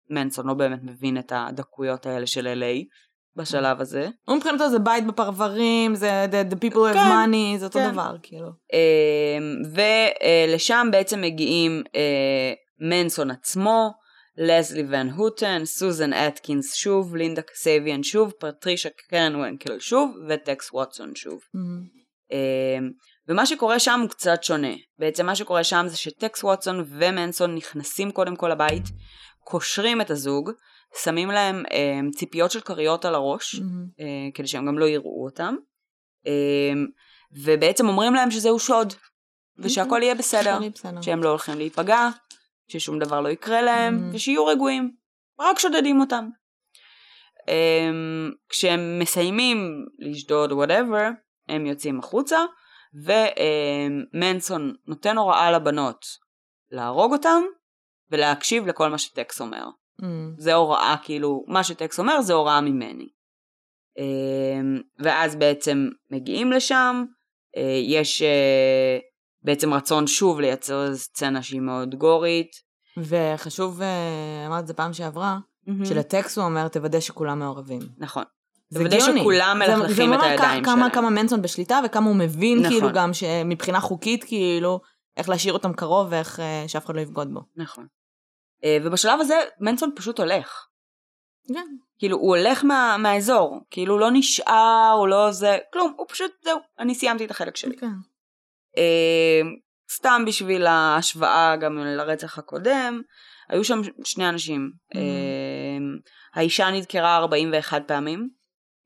מנסון לא באמת מבין את הדקויות האלה של LA. בשלב הזה. הוא מבחינתו זה בית בפרברים, זה the, the people have כן, money, זה אותו כן. דבר, כאילו. אמ, ולשם בעצם מגיעים אה, מנסון עצמו, לסלי ון הוטן, סוזן אטקינס שוב, לינדה קסייביאן שוב, פטרישה קרנוונקל שוב, וטקס ווטסון שוב. Mm-hmm. ומה שקורה שם הוא קצת שונה. בעצם מה שקורה שם זה שטקס ווטסון ומנסון נכנסים קודם כל לבית, קושרים את הזוג, שמים להם אה, ציפיות של כריות על הראש, mm-hmm. אה, כדי שהם גם לא יראו אותם. אה, ובעצם אומרים להם שזהו שוד, ושהכול יהיה בסדר, בסדר. שהם לא הולכים להיפגע, ששום דבר לא יקרה להם, Mm. ושיהיו רגועים, רק שודדים אותם. אמ, כשהם מסיימים לשדוד וואטאבר, הם יוצאים החוצה, ומנסון נותן הוראה לבנות להרוג אותם, ולהקשיב לכל מה שטקס אומר. Mm. זה הוראה, כאילו, מה שטקס אומר זה הוראה ממני. אמ, ואז בעצם מגיעים לשם, אה, יש אה, בעצם רצון שוב לייצר סצנה שהיא מאוד גורית. וחשוב, אה, אמרת את זה פעם שעברה, שלטקסט הוא אומר, תוודא שכולם מעורבים. נכון. זה תוודא גאוני. שכולם זה- מלכלכים זה את הידיים כמה, שלהם. כמה מנסון בשליטה וכמה הוא מבין נכון. כאילו גם שמבחינה חוקית כאילו, איך להשאיר אותם קרוב ואיך שאף אחד לא יבגוד בו. נכון. אה, ובשלב הזה מנסון פשוט הולך. כן. כאילו, הוא הולך מה, מהאזור. כאילו, הוא לא נשאר, הוא לא זה, כלום, הוא פשוט, זהו, אני סיימתי את החלק שלי. כן. אה, סתם בשביל ההשוואה גם לרצח הקודם, היו שם שני אנשים. Mm. האישה נדקרה 41 פעמים,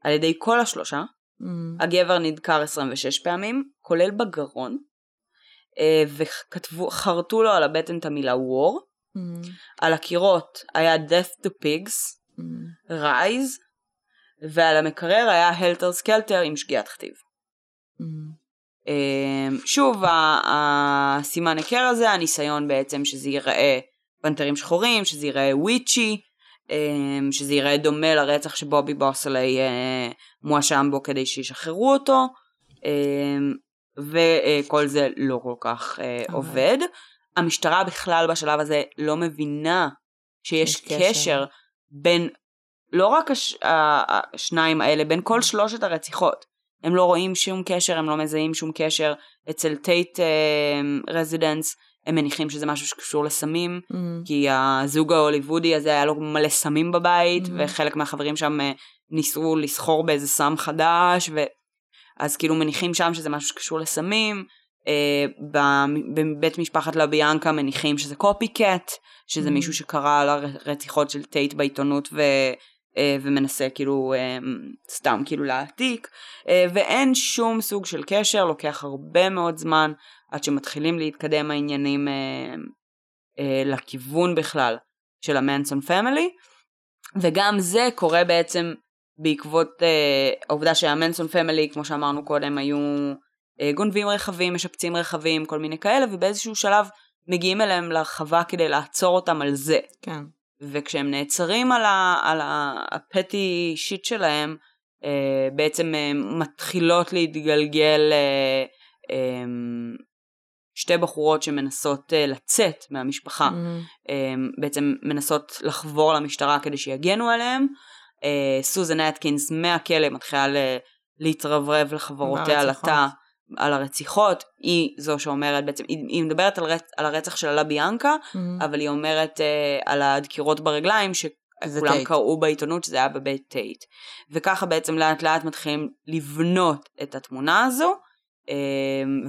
על ידי כל השלושה. Mm. הגבר נדקר 26 פעמים, כולל בגרון, וכתבו, חרטו לו על הבטן את המילה war. Mm. על הקירות היה death to pigs, Mm. rise, ועל המקרר היה helter skelter עם שגיאת כתיב. Mm. אמ, שוב, הסימן היכר הזה, הניסיון בעצם שזה ייראה פנתרים שחורים, שזה ייראה וויצ'י, אמ, שזה ייראה דומה לרצח שבובי בוסלי אה, מואשם בו כדי שישחררו אותו, אמ, וכל זה לא כל כך אה, עובד. המשטרה בכלל בשלב הזה לא מבינה שיש יש קשר. קשר בין, לא רק הש, השניים האלה, בין כל שלושת הרציחות. הם לא רואים שום קשר, הם לא מזהים שום קשר. אצל טייט residence הם מניחים שזה משהו שקשור לסמים, Mm. כי הזוג ההוליוודי הזה היה לו מלא סמים בבית, Mhm. וחלק מהחברים שם אה, ניסו לסחור באיזה סם חדש, ו... אז כאילו מניחים שם שזה משהו שקשור לסמים. אה, בבית משפחת לביאנקה מניחים שזה copycat, שזה Mhm. מישהו שקרא על הרציחות של טייט בעיתונות ו... אה, ומנסה כאילו אה, סתם כאילו להעתיק, ואין שום סוג של קשר, לוקח הרבה מאוד זמן עד שמתחילים להתקדם העניינים לכיוון בכלל של המנסון family, וגם זה קורה בעצם בעקבות העובדה שהמנסון family, כמו שאמרנו קודם, היו גונבים רכבים, משפצים רכבים, כל מיני כאלה, ובאיזשהו שלב מגיעים אליהם לחווה כדי לעצור אותם על זה. כן. וכשהם נעצרים על, ה, על הפטי שיט שלהם, אה, בעצם אה, מתחילות להתגלגל אה, אה, שתי בחורות שמנסות אה, לצאת מהמשפחה, Mm. אה, בעצם מנסות לחבור למשטרה כדי שיגנו עליהם. אה, סוזן אטקינס מהכלא מתחילה ל- להתרברב לחברותיה ברציחות. התא, על הרציחות, היא זו שאומרת בעצם, היא, היא מדברת על, רצ, על הרצח של אלה ביאנקה, Mm. אבל היא אומרת אה, על הדקירות ברגליים שכולם. קראו בעיתונות שזה היה בבית טייט. וככה בעצם לאט לאט מתחילים לבנות את התמונה הזו, אה,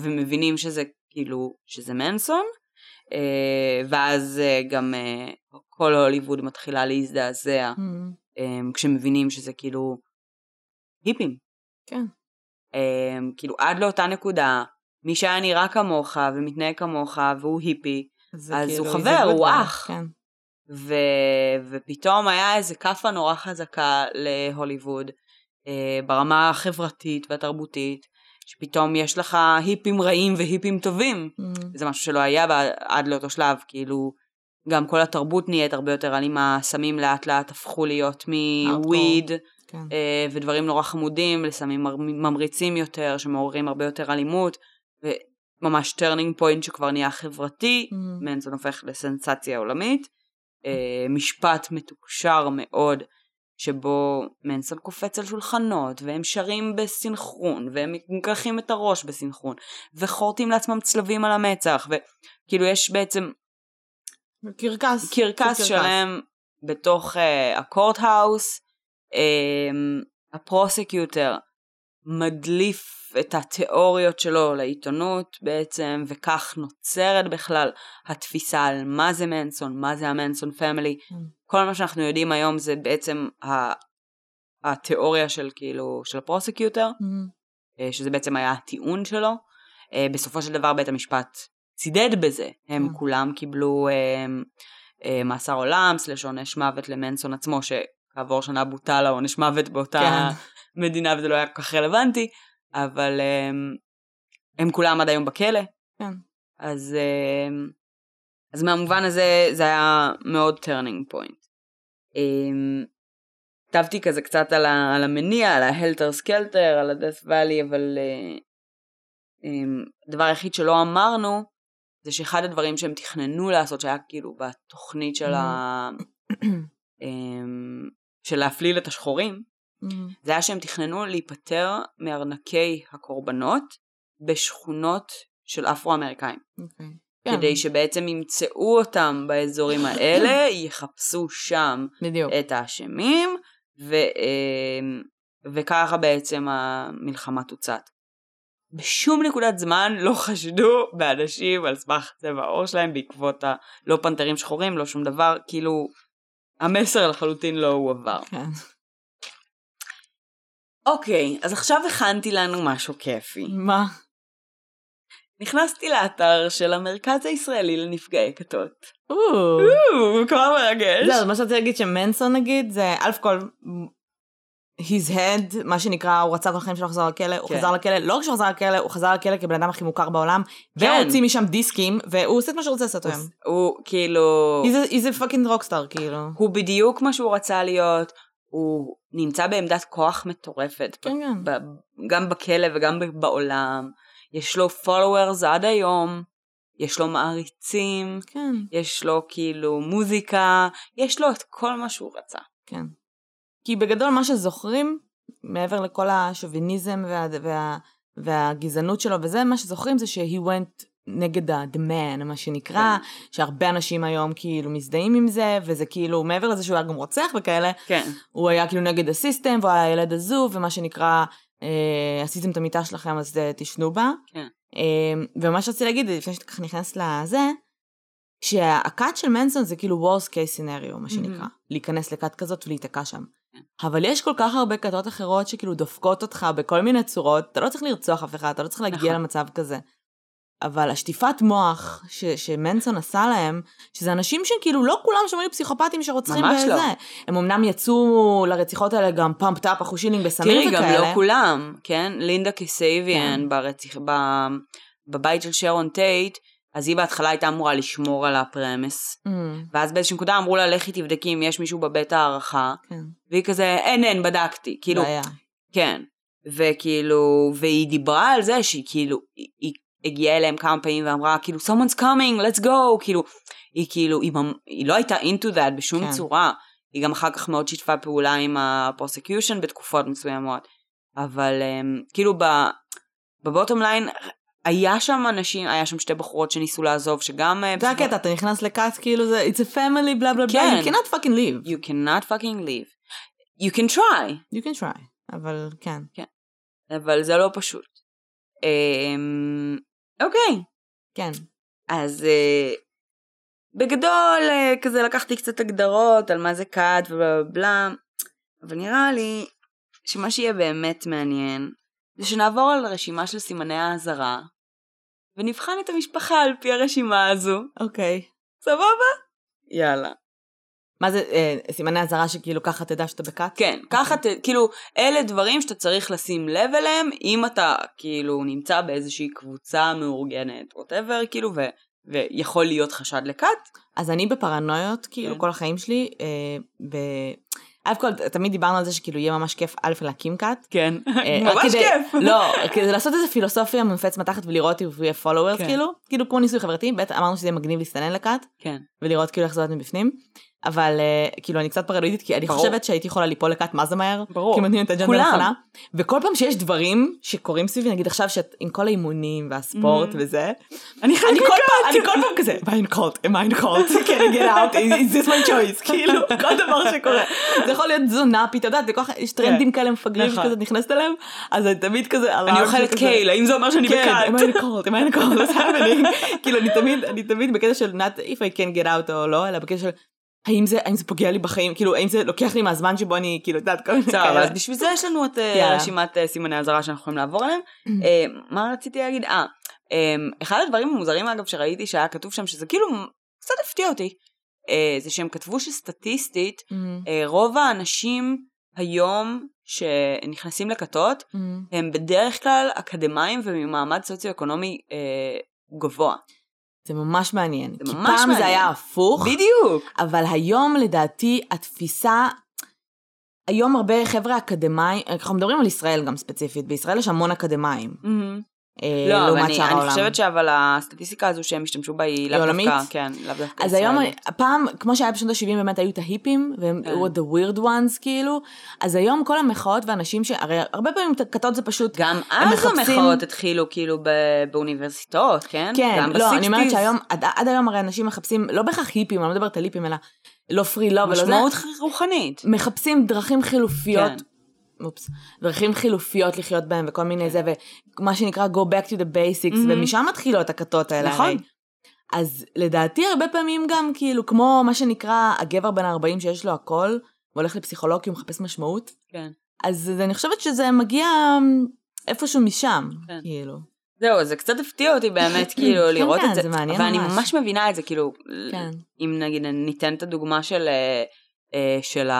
ומבינים שזה כאילו, שזה מנסון, אה, ואז אה, גם אה, כל הוליווד מתחילה להזדעזע, Mm. אה, כשמבינים שזה כאילו היפים. כן. אה, כאילו עד לאותה נקודה, מי שהיה נראה כמוך ומתנהג כמוך והוא היפי, אז כאילו הוא חבר, הוא אח. כן. ו... ופתאום היה איזה כאפה נורא חזקה להוליווד אה, ברמה החברתית והתרבותית, שפתאום יש לך היפים רעים והיפים טובים. Mm. זה משהו שלא היה עד לאותו שלב, כאילו גם כל התרבות נהיית הרבה יותר אלימה, סמים לאט לאט הפכו להיות מוויד כן. אה, ודברים נורא חמודים לסמים מר- ממריצים יותר, שמעוררים הרבה יותר אלימות, וממש turning point שכבר נהיה חברתי, Mm. מנסון הופך לסנסציה עולמית. אה, משפט מתוקשר מאוד, שבו מנסון קופץ על שולחנות, והם שרים בסינכרון, והם מגלחים את הראש בסינכרון, וחורטים לעצמם צלבים על המצח, וכאילו יש בעצם קרקס. קרקס שלם בתוך uh, ה courthouse. Um, ה prosecutor מדליף את התיאוריות שלו לעיתונות בעצם, וכך נוצרת בכלל התפיסה על מה זה מנסון, מה זה המנסון family. Mm. כל מה שאנחנו יודעים היום זה בעצם ה- התיאוריה של כאילו, של ה prosecutor. Mm. שזה בעצם היה הטיעון שלו. בסופו של דבר בית המשפט צידד בזה, הם כן. כולם קיבלו מאסר עולם, slash עונש מוות למנסון עצמו, שכעבור שנה בוטל העונש מוות באותה כן. מדינה וזה לא היה כל כך רלוונטי, אבל הם, הם כולם עד היום בכלא. כן. אז, אז מהמובן הזה זה היה מאוד turning point. כתבתי כזה קצת על, ה, על המניע, על ה Helter Skelter, על ה Death Valley, אבל הדבר היחיד שלא אמרנו זה שאחד הדברים שהם תכננו לעשות, שהיה כאילו בתוכנית של ה... של להפליל את השחורים, זה היה שהם תכננו להיפטר מארנקי הקורבנות בשכונות של אפרו-אמריקאים. Okay. אוקיי. כדי כן. שבעצם ימצאו אותם באזורים האלה, יחפשו שם בדיוק. את האשמים, ו, אמ, וככה בעצם המלחמה תוצת. בשום נקודת זמן לא חשדו באנשים על סמך צבע העור שלהם בעקבות הלא פנתרים שחורים, לא שום דבר, כאילו המסר לחלוטין לא הועבר. כן. אוקיי, אז עכשיו הכנתי לנו משהו כיפי. מה? נכנסתי לאתר של המרכז הישראלי לנפגעי כתות. או, כבר מרגש. זהו, מה שרציתי להגיד שמנסון נגיד, זה אלף כל his head, מה שנקרא, הוא רצה כל החיים שלו לחזור לכלא, הוא כן. חזר לכלא, לא רק שהוא חזר לכלא, הוא חזר לכלא כבן אדם הכי מוכר בעולם, כן. והוציא משם דיסקים, והוא עושה את מה שהוא רוצה לעשות היום. הוא כאילו... he's a fucking rockstar, כאילו. הוא בדיוק מה שהוא רצה להיות, הוא נמצא בעמדת כוח מטורפת. כן, כן. גם בכלא וגם בעולם. יש לו followers עד היום, יש לו מעריצים, כן. יש לו כאילו מוזיקה, יש לו את כל מה שהוא רצה. כן. כי בגדול מה שזוכרים, מעבר לכל השוביניזם וה, וה, והגזענות שלו וזה, מה שזוכרים זה שהוא went נגד ה-the man, מה שנקרא, כן. שהרבה אנשים היום כאילו מזדהים עם זה, וזה כאילו, מעבר לזה שהוא היה גם רוצח וכאלה, כן. הוא היה כאילו נגד הסיסטם, והוא היה ילד עזוב, ומה שנקרא, אה, עשיתם את המיטה שלכם אז אה, תשנו בה. כן. אה, ומה שרציתי להגיד, לפני שאתה ככה נכנס לזה, שהכת של מנסון זה כאילו worst case scenario, מה שנקרא. Mm-hmm. להיכנס לכת כזאת ולהיתקע שם. אבל יש כל כך הרבה כתות אחרות שכאילו דופקות אותך בכל מיני צורות, אתה לא צריך לרצוח אף אחד, אתה לא צריך להגיע נכון. למצב כזה. אבל השטיפת מוח ש- שמנסון עשה להם, שזה אנשים שכאילו לא כולם שם היו פסיכופטים שרוצחים בזה. ממש לא. הם אמנם יצאו לרציחות האלה גם pumped up אחושילינג בסמים וכאלה. תראי, גם לא כולם, כן? לינדה קסביאן כן. ברציח... ב... בבית של שרון טייט, אז היא בהתחלה הייתה אמורה לשמור על ה premises, mm. ואז באיזושהי נקודה אמרו לה, לכי תבדקי אם יש מישהו בבית הארחה, כן. והיא כזה, אין, אין, בדקתי, כאילו, בעיה. כן, וכאילו, והיא דיברה על זה שהיא כאילו, היא, היא הגיעה אליהם כמה פעמים ואמרה, כאילו, someone's coming, let's go, כאילו, היא כאילו, היא, היא לא הייתה into that בשום כן. צורה, היא גם אחר כך מאוד שיתפה פעולה עם ה prosecution בתקופות מסוימות, אבל um, כאילו, ב bottom line, היה שם אנשים, היה שם שתי בחורות שניסו לעזוב, שגם... אה, זה הקטע, אתה נכנס לכת, כאילו זה, it's a family, בלה בלה בלה, you cannot fucking leave. You cannot fucking leave. You can try. You can try, אבל כן. כן. אבל זה לא פשוט. אמ, אוקיי. כן. אז אה, בגדול, אה, כזה לקחתי קצת הגדרות על מה זה כת ובלה בלה, אבל נראה לי שמה שיהיה באמת מעניין זה שנעבור על רשימה של סימני האזהרה, ונבחן את המשפחה על פי הרשימה הזו. אוקיי. סבבה? יאללה. מה זה, אה, סימני אזהרה שכאילו ככה תדע שאתה בכת? כן, okay. ככה, ת, כאילו, אלה דברים שאתה צריך לשים לב אליהם, אם אתה כאילו נמצא באיזושהי קבוצה מאורגנת, whatever, כאילו, ו, ויכול להיות חשד לכת. אז אני בפרנויות, כאילו, כן. כל החיים שלי, אה, ב... א' כל, תמיד דיברנו על זה שכאילו יהיה ממש כיף א' להקים cult. כן, אה, ממש כדי, כיף. לא, כדי לעשות איזה פילוסופיה מונפץ מתחת ולראות אם יהיה followers כן. כאילו, כאילו כמו ניסוי חברתי, ב' אמרנו שזה יהיה מגניב להסתנן ל cult. כן. ולראות כאילו איך זה עובד מבפנים. אבל uh, כאילו אני קצת פרנואידית כי אני ברור. חושבת שהייתי יכולה ליפול לכת מה זה מהר. ברור. כי מתנים את האג'נדה הנכונה. וכל פעם שיש דברים שקורים סביבי נגיד עכשיו שעם כל האימונים והספורט mm. וזה. אני כל פעם אני כל פעם כזה מיינד קולט מיינד קולט I get out is this my choice כאילו כל דבר שקורה. זה יכול להיות תזונה פתאום את יודעת יש טרנדים כן. כאלה מפגרים נכון. שכזה נכנסת אליהם אז אני תמיד כזה אני אוכלת kale האם זה אומר שאני כן, בכת. מיינד קולט מיינד קולט כאילו אני תמיד אני תמיד בקטע של not if I can get out או לא אלא בקטע של האם זה, האם זה פוגע לי בחיים, כאילו, האם זה לוקח לי מהזמן שבו אני, כאילו, את יודעת, כל מיני כאלה. אז בשביל זה יש לנו את אה, רשימת אה, סימני אזהרה שאנחנו יכולים לעבור עליהם. אה, מה רציתי להגיד? אה, אחד הדברים המוזרים אגב שראיתי שהיה כתוב שם, שזה כאילו קצת הפתיע אותי, זה שהם כתבו שסטטיסטית, רוב האנשים היום שנכנסים לכתות, הם בדרך כלל אקדמאים וממעמד סוציו-אקונומי גבוה. זה ממש מעניין. זה כי ממש פעם מעניין. זה היה הפוך. בדיוק. אבל היום לדעתי התפיסה, היום הרבה חבר'ה אקדמאים, אנחנו מדברים על ישראל גם ספציפית, בישראל יש המון אקדמאים. אה, לא, אבל לעומת אני, שאר אני העולם. חושבת שאבל הסטטיסטיקה הזו שהם השתמשו בה היא לאו? דווקא, כן, לאו דווקא אז היום, ישראלית. פעם, כמו שהיה בשנות ה-70 באמת היו את ההיפים, והם כן. היו the weird ones כאילו, אז היום כל המחאות ואנשים ש... הרי הרבה פעמים כתות זה פשוט... גם אז מחפשים- המחאות התחילו כאילו ב- באוניברסיטאות, כן? כן, לא, אני אומרת ב-60s. שהיום, עד, עד היום הרי אנשים מחפשים, לא בהכרח היפים, אני לא מדברת על היפים, אלא לא פרי, לא ולא זה, משמעות רוחנית. מחפשים דרכים חילופיות, כן. אופס, דרכים חילופיות לחיות בהם וכל מיני זה, ומה שנקרא go back to the basics, מהמם. ומשם מתחילות הכתות האלה. נכון. הרי. אז לדעתי הרבה פעמים גם כאילו, כמו מה שנקרא הגבר בן ה-40 שיש לו הכל, והולך לפסיכולוג כי הוא מחפש משמעות, כן. אז אני חושבת שזה מגיע איפשהו משם, כן. כאילו. זהו, זה קצת הפתיע אותי באמת, כאילו, כן, לראות כן, את זה. זה מעניין אבל אני ממש. ממש מבינה את זה, כאילו, כן. אם נגיד ניתן את הדוגמה של, אה, אה, של.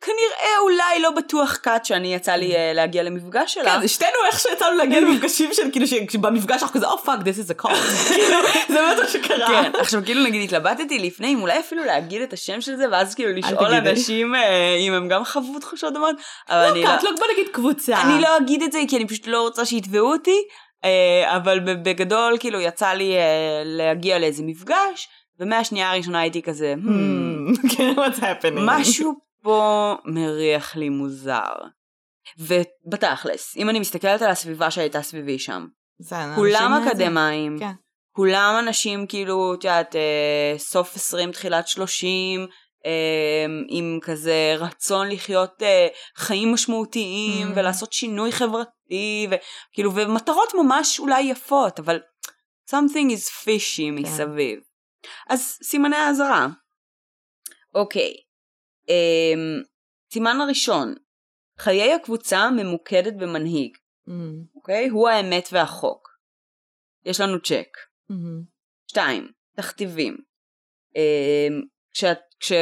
כנראה אולי לא בטוח cult שאני יצא לי אה, להגיע למפגש שלה. כן, שתינו איך שיצאנו להגיע למפגשים של כאילו שבמפגש אנחנו כזה, oh fuck, this is a cult. כאילו, זה מה שקרה. כן, עכשיו כאילו נגיד התלבטתי לפני אם אולי אפילו להגיד את השם של זה ואז כאילו לשאול. אנשים אה, אם הם גם חוו תחושות דומות, אבל אני לא, לא, לא, בוא נגיד קבוצה. אני לא אגיד את זה כי אני פשוט לא רוצה שיתבעו אותי, אה, אבל בגדול כאילו יצא לי להגיע לאיזה מפגש, ומהשנייה הראשונה הייתי כזה, "Hmm, Hmm, כן. משהו פה מריח לי מוזר. ובתכלס, אם אני מסתכלת על הסביבה שהייתה סביבי שם, כולם אקדמאים, כן. כולם אנשים כאילו, את יודעת, אה, סוף 20, תחילת 30, אה, עם כזה רצון לחיות אה, חיים משמעותיים Mm. ולעשות שינוי חברתי, וכאילו, ומטרות ממש אולי יפות, אבל something is כן. fishy מסביב. אז סימני האזהרה. אוקיי. אה, סימן הראשון, חיי הקבוצה ממוקדת במנהיג, Hmm, אוקיי? הוא האמת והחוק. יש לנו צ'ק. hmm, שתיים, תכתיבים. אמ, כשה- כש...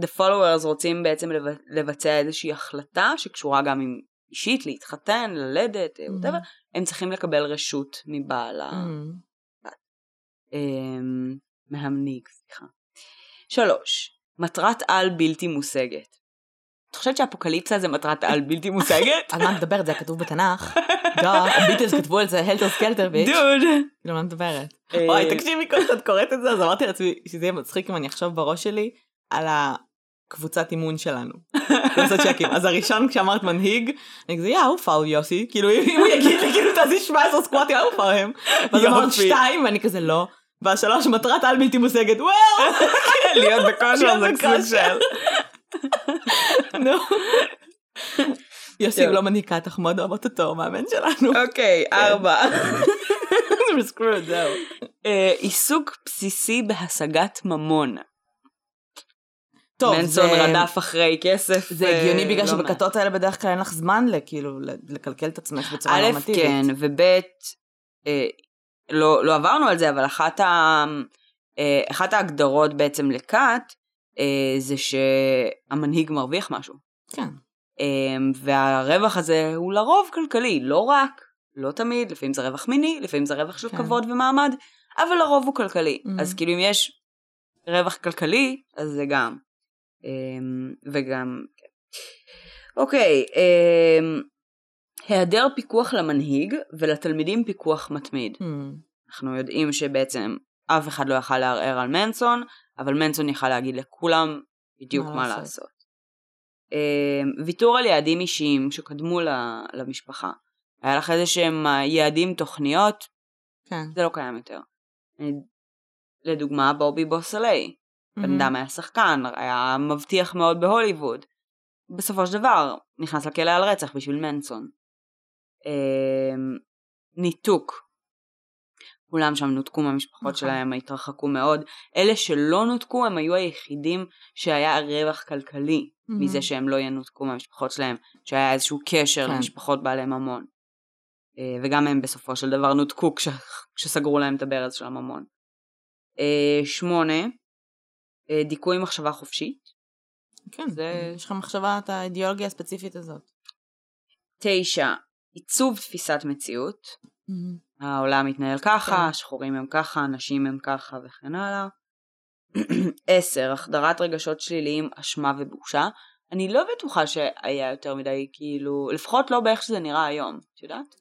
the followers רוצים בעצם לבצ- לבצע איזושהי החלטה שקשורה גם עם אישית, להתחתן, ללדת, Mm. whatever, הם צריכים לקבל רשות מבעל ה... hmm. אמ, מהמנהיג, סליחה. שלוש, מטרת על בלתי מושגת. את חושבת שאפוקליפסה זה מטרת על בלתי מושגת? על מה מדברת? זה כתוב בתנ"ך. duh, הביטלס כתבו על זה Helter Skelter bitch. dude. כאילו, מה מדברת? אה, וואי, תקשיבי, כל שאת קוראת את זה, אז אמרתי לעצמי שזה יהיה מצחיק אם אני אחשוב בראש שלי על הקבוצת אימון שלנו. לעשות צ'קים. אז הראשון כשאמרת מנהיג, אני כזה, יא, הוא פאול יוסי. כאילו, אם הוא יגיד לי, כאילו, תעשי 17 סקואטים, הוא פאול הם. ואז אמרת. שתיים, ואני כזה, לא. והשלוש, מטרת על בלתי מושגת, וואו! להיות בכושר זה סוג. של... נו. יוסי לא מנהיגה, תחמוד אוהבות אותו, מאמן שלנו. אוקיי, ארבע. סקרוד, זהו. אה, עיסוק בסיסי בהשגת ממון. טוב, מנסון זה- רדף אחרי כסף. זה אה, הגיוני בגלל לא. שבכתות האלה בדרך כלל אין לך זמן לכאילו לקלקל את עצמך בצורה א', נורמטיבית. כן, וב', אה, לא לא עברנו על זה, אבל אחת ה- אה, אחת ההגדרות בעצם לכת, אה, זה שהמנהיג מרוויח משהו. כן. אה, והרווח הזה הוא לרוב כלכלי, לא רק, לא תמיד, לפעמים זה רווח מיני, לפעמים זה רווח של כן. כבוד ומעמד, אבל לרוב הוא כלכלי. Mhm. אז כאילו אם יש רווח כלכלי, אז זה גם. וגם, כן. אוקיי, היעדר פיקוח למנהיג ולתלמידים פיקוח מתמיד. Hmm. אנחנו יודעים שבעצם אף אחד לא יכל לערער על מנסון, אבל מנסון יכל להגיד לכולם בדיוק מה מה לעשות. לעשות. אמ, ויתור על יעדים אישיים שקדמו ל- למשפחה. היה לך איזה שהם יעדים, תוכניות, כן. זה לא קיים יותר. לדוגמה, בובי בוסלי. בן אדם היה שחקן, היה מבטיח מאוד בהוליווד. בסופו של דבר, נכנס לכלא על רצח בשביל מנסון. אמ, ניתוק. כולם שם נותקו מהמשפחות נכון. שלהם, התרחקו מאוד. אלה שלא נותקו הם היו היחידים שהיה רווח כלכלי mm-hmm. מזה שהם לא ינותקו מהמשפחות שלהם, שהיה איזשהו קשר כן. למשפחות בעלי ממון. אה, וגם הם בסופו של דבר נותקו כש, כשסגרו להם את הברז של הממון. אה, שמונה, אה, דיכוי מחשבה חופשית. כן, זה... יש לך מחשבה, את האידיאולוגיה הספציפית הזאת. תשע, עיצוב תפיסת מציאות. Mm-hmm. העולם מתנהל ככה, כן. שחורים הם ככה, נשים הם ככה וכן הלאה. עשר, החדרת רגשות שליליים, אשמה ובושה. אני לא בטוחה שהיה יותר מדי, כאילו, לפחות לא באיך שזה נראה היום, את יודעת?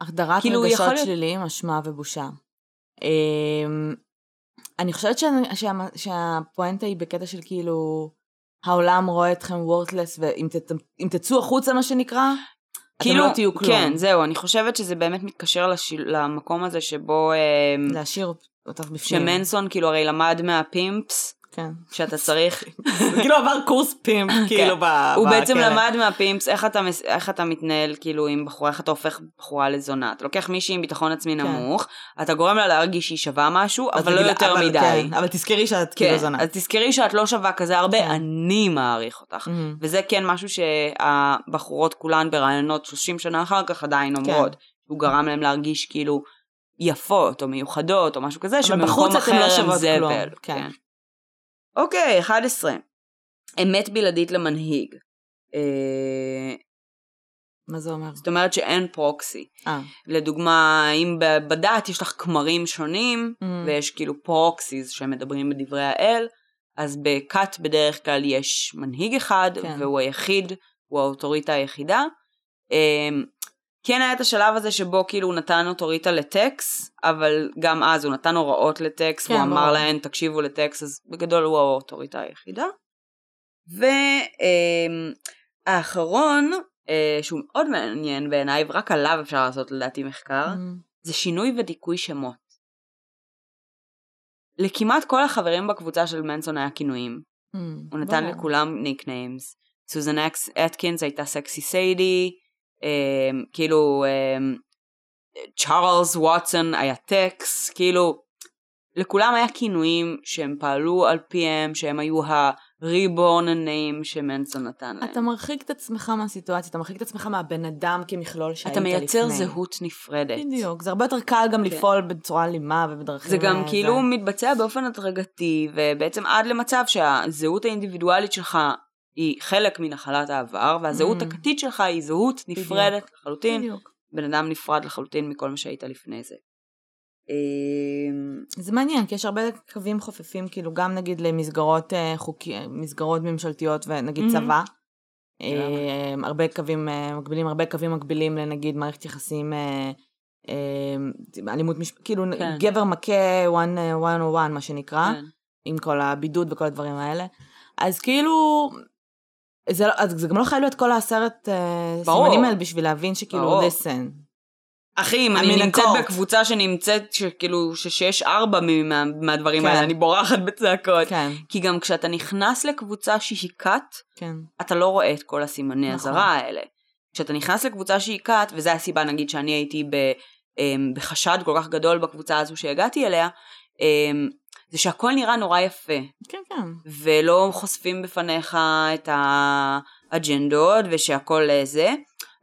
החדרת כאילו רגשות להיות... שליליים, אשמה ובושה. אמ, אני חושבת שה, שה, שהפואנטה היא בקטע של כאילו, העולם רואה אתכם וורטלס, ואם תצאו החוצה מה שנקרא, כאילו, אתם לא תהיו כלום. כן, זהו, אני חושבת שזה באמת מתקשר לשיל, למקום הזה שבו... אמ, להשאיר אותך בפנים. שמנסון כאילו הרי למד מהפימפס, כן. שאתה צריך... כאילו עבר קורס פימפ, כן. כאילו ב... הוא בעצם למד מהפימפס איך אתה, מתנהל כאילו עם בחורה, איך אתה הופך בחורה לזונה. אתה לוקח מישהי עם ביטחון עצמי כן. נמוך, אתה גורם לה להרגיש שהיא שווה משהו, אבל לא יותר מדי. כן, אבל תזכרי שאת כאילו זונה. אז תזכרי שאת לא שווה כזה הרבה. אני מעריך אותך. וזה כן משהו שהבחורות כולן ברעיונות 30 שנה אחר כך עדיין. אומרות. הוא גרם להם להרגיש כאילו יפות או מיוחדות או משהו כזה, שבמקום אחר לא הם זבל. כן. כן. אוקיי, 11. אמת בלעדית למנהיג. אה, מה זה אומר? זאת אומרת שאין proxy. אה. לדוגמה, אם בדת יש לך כמרים שונים, mm. ויש כאילו proxies שמדברים בדברי האל, אז בכת בדרך כלל יש מנהיג אחד, כן. והוא היחיד, הוא האוטוריטה היחידה. כן היה את השלב הזה שבו כאילו הוא נתן אוטוריטה לטקס, אבל גם אז הוא נתן הוראות לטקס, כן, והוא אמר להן תקשיבו לטקס, אז בגדול הוא האוטוריטה היחידה. והאחרון, אה, שהוא מאוד מעניין בעיניי, ורק עליו אפשר לעשות לדעתי מחקר, mm. זה שינוי ודיכוי שמות. לכמעט כל החברים בקבוצה של מנסון היה כינויים. Mm, הוא נתן בוא. לכולם nicknames. סוזן אטקינס הייתה סקסי סיידי, כאילו צ'ארלס ווטסון היה טקס, כאילו לכולם היה כינויים שהם פעלו על פיהם, שהם היו ה-reborn name שמנסון נתן להם. אתה מרחיק את עצמך מהסיטואציה, אתה מרחיק את עצמך מהבן אדם כמכלול שהיית לפני. אתה מייצר זהות נפרדת. בדיוק, זה הרבה יותר קל גם כן. לפעול בצורה אלימה ובדרכים... זה גם כאילו מתבצע באופן הדרגתי, ובעצם עד למצב שהזהות האינדיבידואלית שלך היא חלק מנחלת העבר, והזהות mm. הכתית שלך היא זהות נפרדת בדיוק. לחלוטין. בדיוק. בן אדם נפרד לחלוטין מכל מה שהיית לפני זה. אמ, זה מעניין, כי יש הרבה קווים חופפים, כאילו גם נגיד למסגרות אה, חוקי, מסגרות ממשלתיות ונגיד mm-hmm. צבא. אמ, הרבה קווים אה, מקבילים, הרבה קווים מקבילים לנגיד מערכת יחסים, אה, אמ, אלימות, מש... כאילו כן. גבר מכה one, one on one מה שנקרא, כן. עם כל הבידוד וכל הדברים האלה. אז כאילו, זה, לא, זה גם לא חייב להיות כל העשרת uh, סימנים האלה בשביל להבין שכאילו listen. אחי, אם אני נמצאת בקבוצה שנמצאת, שכאילו, שיש ארבע מה, מהדברים כן. האלה, אני בורחת בצעקות. כן. כי גם כשאתה נכנס לקבוצה שהיא כת, כן. אתה לא רואה את כל הסימני נכון. הזרה האלה. כשאתה נכנס לקבוצה שהיא כת, וזו הסיבה נגיד שאני הייתי ב, um, בחשד כל כך גדול בקבוצה הזו שהגעתי אליה, um, זה שהכל נראה נורא יפה. כן, כן. ולא חושפים בפניך את האג'נדות ושהכל זה,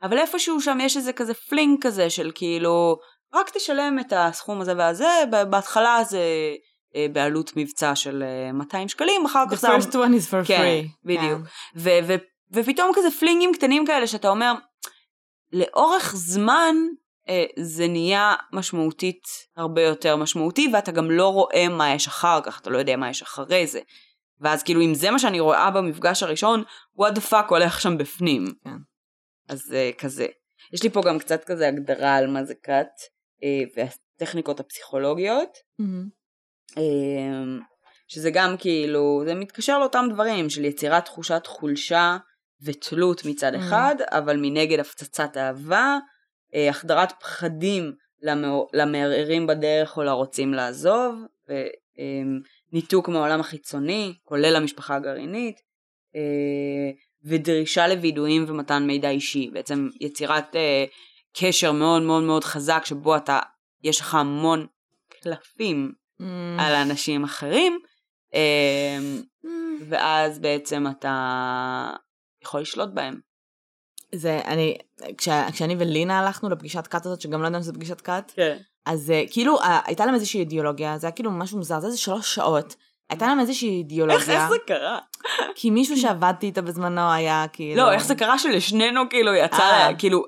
אבל איפשהו שם יש איזה כזה פלינק כזה של כאילו, רק תשלם את הסכום הזה והזה, בהתחלה זה אה, בעלות מבצע של 200 אה, שקלים, אחר כך זה... The first one is for כן, free. בדיוק. Yeah. ו- ו- ופתאום כזה פלינגים קטנים כאלה שאתה אומר, לאורך זמן אה, זה נהיה משמעותית הרבה יותר משמעותי ואתה גם לא רואה מה יש אחר כך, אתה לא יודע מה יש אחרי זה. ואז כאילו אם זה מה שאני רואה במפגש הראשון, what the fuck הולך שם בפנים. כן. אז uh, כזה. יש לי פה גם קצת כזה הגדרה על מה זה כת uh, והטכניקות הפסיכולוגיות. Mm-hmm. שזה גם כאילו, זה מתקשר לאותם דברים של יצירת תחושת חולשה ותלות מצד mm-hmm. אחד, אבל מנגד הפצצת אהבה, אה, החדרת פחדים למערערים בדרך או לרוצים לעזוב, וניתוק מהעולם החיצוני, כולל המשפחה הגרעינית, אה, ודרישה לווידויים ומתן מידע אישי, בעצם יצירת אה, קשר מאוד מאוד מאוד חזק שבו אתה, יש לך המון קלפים mm. על אנשים אחרים, אמ, mm. ואז בעצם אתה יכול לשלוט בהם. זה, אני, כש, כשאני ולינה הלכנו לפגישת קאט הזאת, שגם לא ידענו שזה פגישת קאט, כן. אז אה, כאילו, אה, הייתה להם איזושהי אידיאולוגיה, זה היה כאילו משהו מוזר, זה איזה שלוש שעות, הייתה להם איזושהי אידיאולוגיה. איך, איך זה קרה? כי מישהו שעבדתי איתו בזמנו היה כאילו... לא, איך זה קרה שלשנינו כאילו יצא, 아. כאילו,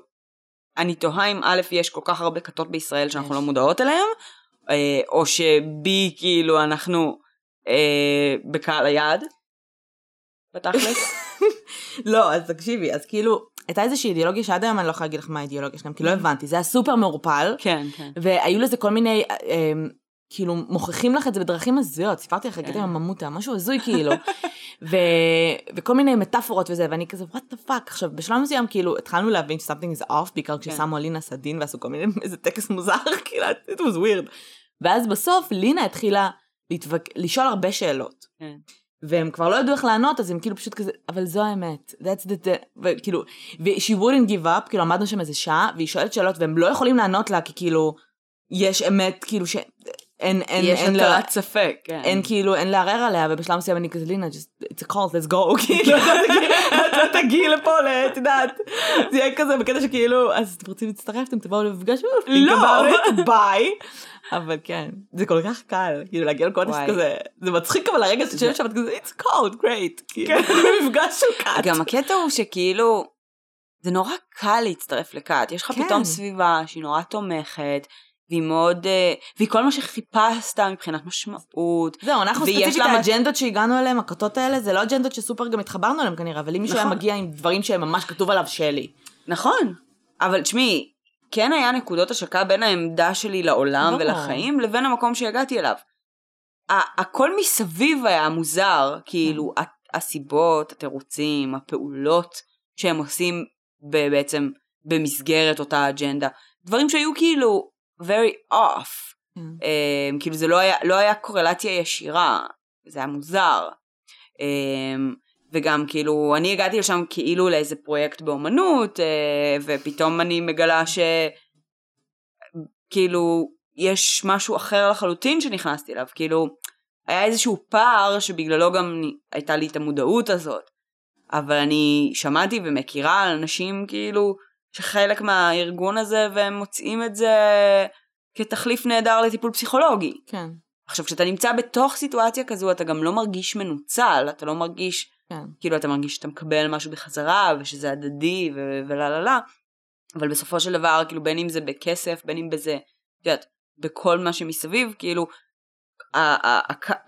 אני תוהה אם א', יש כל כך הרבה כתות בישראל שאנחנו יש. לא מודעות אליהן, או שבי, כאילו, אנחנו אה, בקהל היעד, בתכלס. לא, אז תקשיבי, אז כאילו, הייתה איזושהי אידיאולוגיה שעד היום אני לא יכולה להגיד לך מה האידיאולוגיה שלהם, כי לא הבנתי, זה היה סופר מעורפל. כן, כן. והיו לזה כל מיני, אה, כאילו, מוכיחים לך את זה בדרכים הזויות, סיפרתי לך, הגעתי עם הממותה, משהו הזוי כאילו. ו... וכל מיני מטאפורות וזה, ואני כזה, what the fuck. עכשיו, בשלב מסוים, כאילו, התחלנו להבין ש-something is off, בעיקר כששמו לינה סדין ועשו כל מיני, איזה טקס מוזר, כאילו, it was weird. ואז בסוף לינה התחילה להתווק... לשאול הרבה שאלות. והם כבר לא ידעו איך לענות, אז הם כאילו פשוט כזה, אבל זו האמת, that's the, the, וכאילו, ו-she wouldn't give up, כאילו עמדנו שם איזה שעה, והיא שואלת שאלות, והם לא יכולים לענות לה, כי כאילו, יש אמת, כאילו, ש... אין, אין, יש אין הטלת לה... ספק, כן. אין כאילו, אין לערער עליה, ובשלב מסוים אני כזה, לינה, just, it's a call, let's go, כאילו, את תגיעי לפה, את יודעת, זה יהיה כזה בקטע שכאילו, אז אתם רוצים להצטרף, אתם תבואו למפגש, לא, ביי. אבל כן, זה כל כך קל, כאילו להגיע לקונטסט כזה, זה מצחיק אבל הרגע שאתה שם כזה, it's cold, great, כאילו, במפגש של קאט. גם הקטע הוא שכאילו, זה נורא קל להצטרף לקאט, יש לך כן. פתאום סביבה שהיא נורא תומכת, והיא מאוד, אה, והיא כל מה שחיפשת מבחינת משמעות. זהו, אנחנו ספציפית האג'נדות שהגענו אליהן, הכתות האלה, זה לא אג'נדות שסופר גם התחברנו אליהן כנראה, אבל אם מישהו היה נכון. מגיע עם דברים שממש כתוב עליו שלי. נכון, אבל תשמעי, כן היה נקודות השקה בין העמדה שלי לעולם בוא. ולחיים לבין המקום שהגעתי אליו. הכל מסביב היה מוזר, כאילו כן. הסיבות, התירוצים, הפעולות שהם עושים בעצם במסגרת אותה אג'נדה. דברים שהיו כאילו very off. Mm. Um, כאילו זה לא היה, לא היה קורלציה ישירה, זה היה מוזר. Um, וגם כאילו, אני הגעתי לשם כאילו לאיזה פרויקט באומנות, uh, ופתאום אני מגלה שכאילו יש משהו אחר לחלוטין שנכנסתי אליו, כאילו היה איזשהו פער שבגללו גם הייתה לי את המודעות הזאת, אבל אני שמעתי ומכירה על אנשים כאילו שחלק מהארגון הזה והם מוצאים את זה כתחליף נהדר לטיפול פסיכולוגי. כן. עכשיו כשאתה נמצא בתוך סיטואציה כזו אתה גם לא מרגיש מנוצל, אתה לא מרגיש, כן. כאילו אתה מרגיש שאתה מקבל משהו בחזרה ושזה הדדי ולה לה לה, אבל בסופו של דבר כאילו בין אם זה בכסף בין אם בזה, את יודעת, בכל מה שמסביב כאילו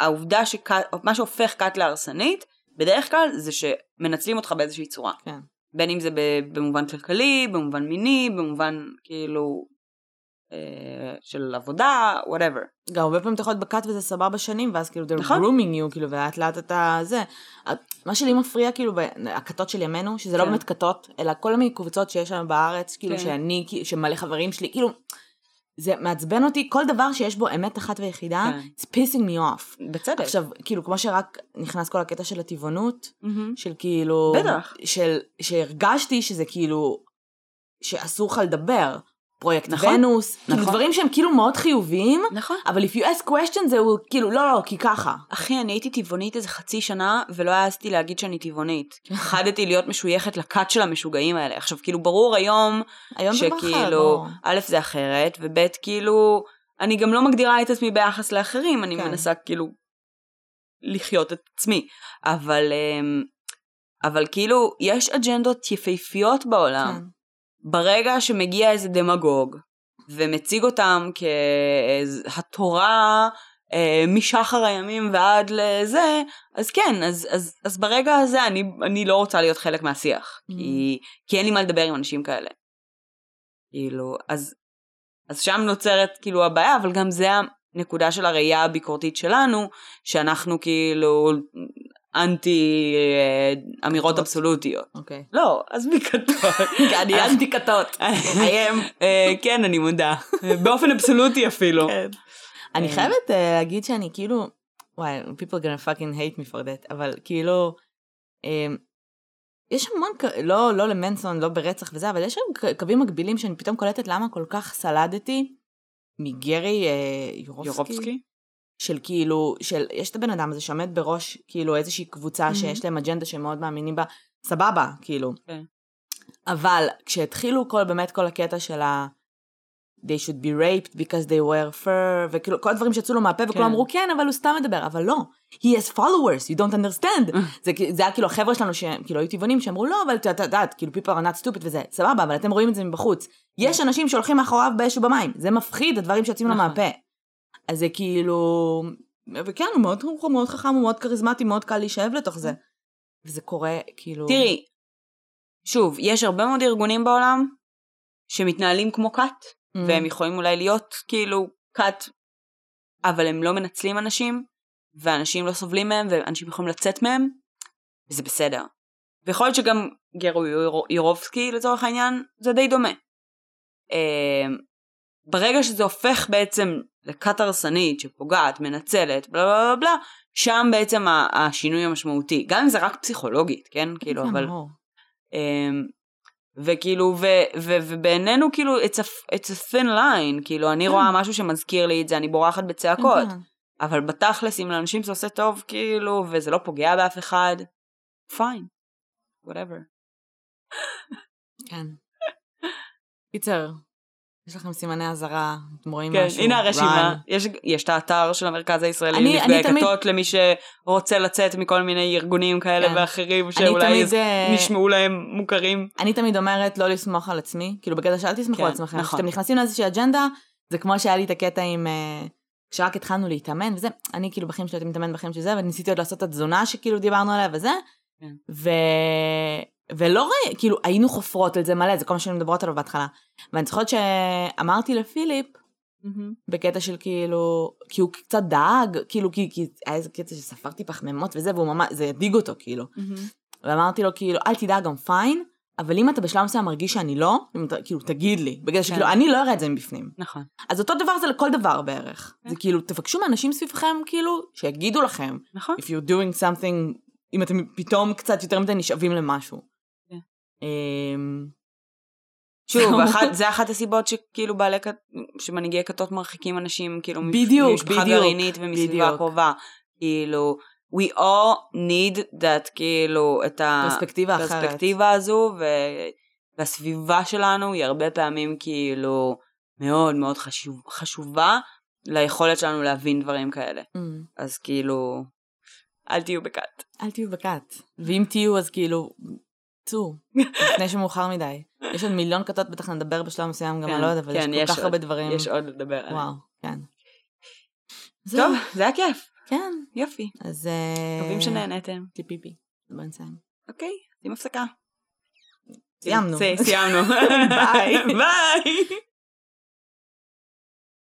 העובדה שמה שהופך כת להרסנית בדרך כלל זה שמנצלים אותך באיזושהי צורה. כן. בין אם זה במובן כלכלי, במובן מיני, במובן כאילו אה, של עבודה, whatever. גם הרבה פעמים אתה יכול להיות ב cult וזה סבבה שנים, ואז כאילו they're נכון. grooming you, כאילו, ולאט לאט אתה זה. מה שלי מפריע, כאילו, הכתות של ימינו, שזה לא כן. לא באמת כתות, אלא כל מיני קבוצות שיש לנו בארץ, כאילו, כן. שאני, שמלא חברים שלי, כאילו, זה מעצבן אותי, כל דבר שיש בו אמת אחת ויחידה, כן. it's pissing me off. בצדק. עכשיו, כאילו, כמו שרק נכנס כל הקטע של הטבעונות. של כאילו... בטח. של, שהרגשתי שזה כאילו, שאסור לך לדבר. פרויקט נכון, ונוס, נכון. כאילו דברים שהם כאילו מאוד חיוביים, נכון. אבל if you ask question זה הוא כאילו לא לא כי ככה. אחי אני הייתי טבעונית איזה חצי שנה ולא העזתי להגיד שאני טבעונית. פחדתי להיות משויכת לכת של המשוגעים האלה. עכשיו כאילו ברור היום, היום שכאילו, א' זה אחרת וב' כאילו אני גם לא מגדירה את עצמי ביחס לאחרים, אני כן. מנסה כאילו לחיות את עצמי. אבל, אמ, אבל כאילו יש אג'נדות יפהפיות בעולם. כן. ברגע שמגיע איזה דמגוג ומציג אותם כהתורה אה, משחר הימים ועד לזה, אז כן, אז, אז, אז ברגע הזה אני, אני לא רוצה להיות חלק מהשיח, mm. כי, כי אין לי מה לדבר עם אנשים כאלה. כאילו, אז, אז שם נוצרת כאילו הבעיה, אבל גם זה הנקודה של הראייה הביקורתית שלנו, שאנחנו כאילו אנטי אה, אמירות אבסולוטיות. אוקיי. לא, עזבי כתות. אני אנטי כתות. אה, כן, אני מודה. באופן אבסולוטי אפילו. כן. אני חייבת אה, להגיד שאני כאילו, וואי, people gonna fucking hate me for that, אבל כאילו, יש המון, לא, לא למנסון, לא ברצח וזה, אבל יש שם קווים מקבילים שאני פתאום קולטת למה כל כך סלדתי מגרי אה, יורובסקי. של כאילו, של, יש את הבן אדם הזה שעומד בראש, כאילו, איזושהי קבוצה mm-hmm. שיש להם אג'נדה שהם מאוד מאמינים בה, סבבה, כאילו. Okay. כן. אבל כשהתחילו כל, באמת כל הקטע של ה... they should be raped because they wear fur, וכאילו כל הדברים שיצאו לו מהפה וכולם כן. אמרו כן, אבל הוא סתם מדבר, אבל לא, he has followers, you don't understand. זה, זה היה כאילו החבר'ה שלנו שהם כאילו היו טבעונים שאמרו לא, אבל את יודעת, כאילו people are not stupid וזה, סבבה, אבל אתם רואים את זה מבחוץ. יש אנשים שהולכים מאחוריו באש ובמים, זה מפחיד הדברים שיוצאים לו נכון. מהפה. אז זה כאילו, וכן, הוא מאוד, הוא מאוד חכם, הוא מאוד כריזמטי, מאוד קל להישאב לתוך זה. וזה קורה, כאילו... תראי, שוב, יש הרבה מאוד ארגונים בעולם שמתנהלים כמו כת, mm. והם יכולים אולי להיות כאילו כת, אבל הם לא מנצלים אנשים, ואנשים לא סובלים מהם, ואנשים יכולים לצאת מהם, וזה בסדר. ויכול להיות שגם גרו יורובסקי לצורך העניין, זה די דומה. אמ, ברגע שזה הופך בעצם לכת הרסנית שפוגעת, מנצלת, בלה בלה בלה, שם בעצם השינוי המשמעותי. גם אם זה רק פסיכולוגית, כן? כאילו, אבל... אמ, וכאילו, ו, ו, ובעינינו כאילו, it's a, it's a thin line, כאילו, אני כן. רואה משהו שמזכיר לי את זה, אני בורחת בצעקות. כן. אבל בתכלס, אם לאנשים זה עושה טוב, כאילו, וזה לא פוגע באף אחד, פיין, whatever. כן. קיצר, יש לכם סימני אזהרה, אתם רואים כן, משהו, כן, הנה הרשימה, יש, יש את האתר של המרכז הישראלי לנפגעי כתות, תמיד... למי שרוצה לצאת מכל מיני ארגונים כאלה כן. ואחרים, שאולי תמיד, אה, נשמעו להם מוכרים. אני תמיד אומרת לא לסמוך על עצמי, כאילו בקטע שאל תסמכו כן, על עצמכם, נכון. כשאתם נכנסים לאיזושהי אג'נדה, זה כמו שהיה לי את הקטע עם... אה, כשרק התחלנו להתאמן וזה, אני כאילו בחיים שלי הייתי מתאמן בחיים של זה, וניסיתי עוד לעשות את התזונה שכאילו דיברנו עליה וזה, כן. ו... ולא ראי, כאילו היינו חופרות על זה מלא, זה כל מה שהיינו מדברות עליו בהתחלה. ואני זוכרת שאמרתי לפיליפ, mm-hmm. בקטע של כאילו, כי הוא קצת דאג, כאילו, כי, כי היה איזה קטע שספרתי פחמימות וזה, והוא ממש, זה הדאיג אותו כאילו. Mm-hmm. ואמרתי לו כאילו, אל תדאג, גם פיין, אבל אם אתה בשלב מסוים מרגיש שאני לא, אתה, כאילו, תגיד לי. בגלל שכאילו, כן. אני לא אראה את זה מבפנים. נכון. אז אותו דבר זה לכל דבר בערך. כן. זה כאילו, תבקשו מאנשים סביבכם, כאילו, שיגידו לכם. נכון. If you're doing something, אם אתם פתאום קצת יותר מדי נשאבים למשהו. אמ, שוב, זה אחת הסיבות שכאילו בעלי, שמנהיגי כתות מרחיקים אנשים, כאילו, בדיוק, ממשפחה גרעינית ומסביבה קרובה. כאילו, we all need that, כאילו, את הפרספקטיבה הזו, ו... והסביבה שלנו היא הרבה פעמים כאילו מאוד מאוד חשוב, חשובה ליכולת שלנו להבין דברים כאלה. Mm. אז כאילו, אל תהיו בכת. אל תהיו בכת. ואם תהיו אז כאילו, צאו, לפני שמאוחר מדי. יש עוד מיליון כתות, בטח נדבר בשלב מסוים, גם אני לא יודעת, אבל כן, יש כל כך הרבה דברים. יש עוד לדבר עליהם. וואו, כן. טוב, זה היה כיף. כן. יופי. אז... מקווים שנהנתם. טיפיפי. בוא נסיים. אוקיי, שים הפסקה. סיימנו. סיימנו. ביי. ביי.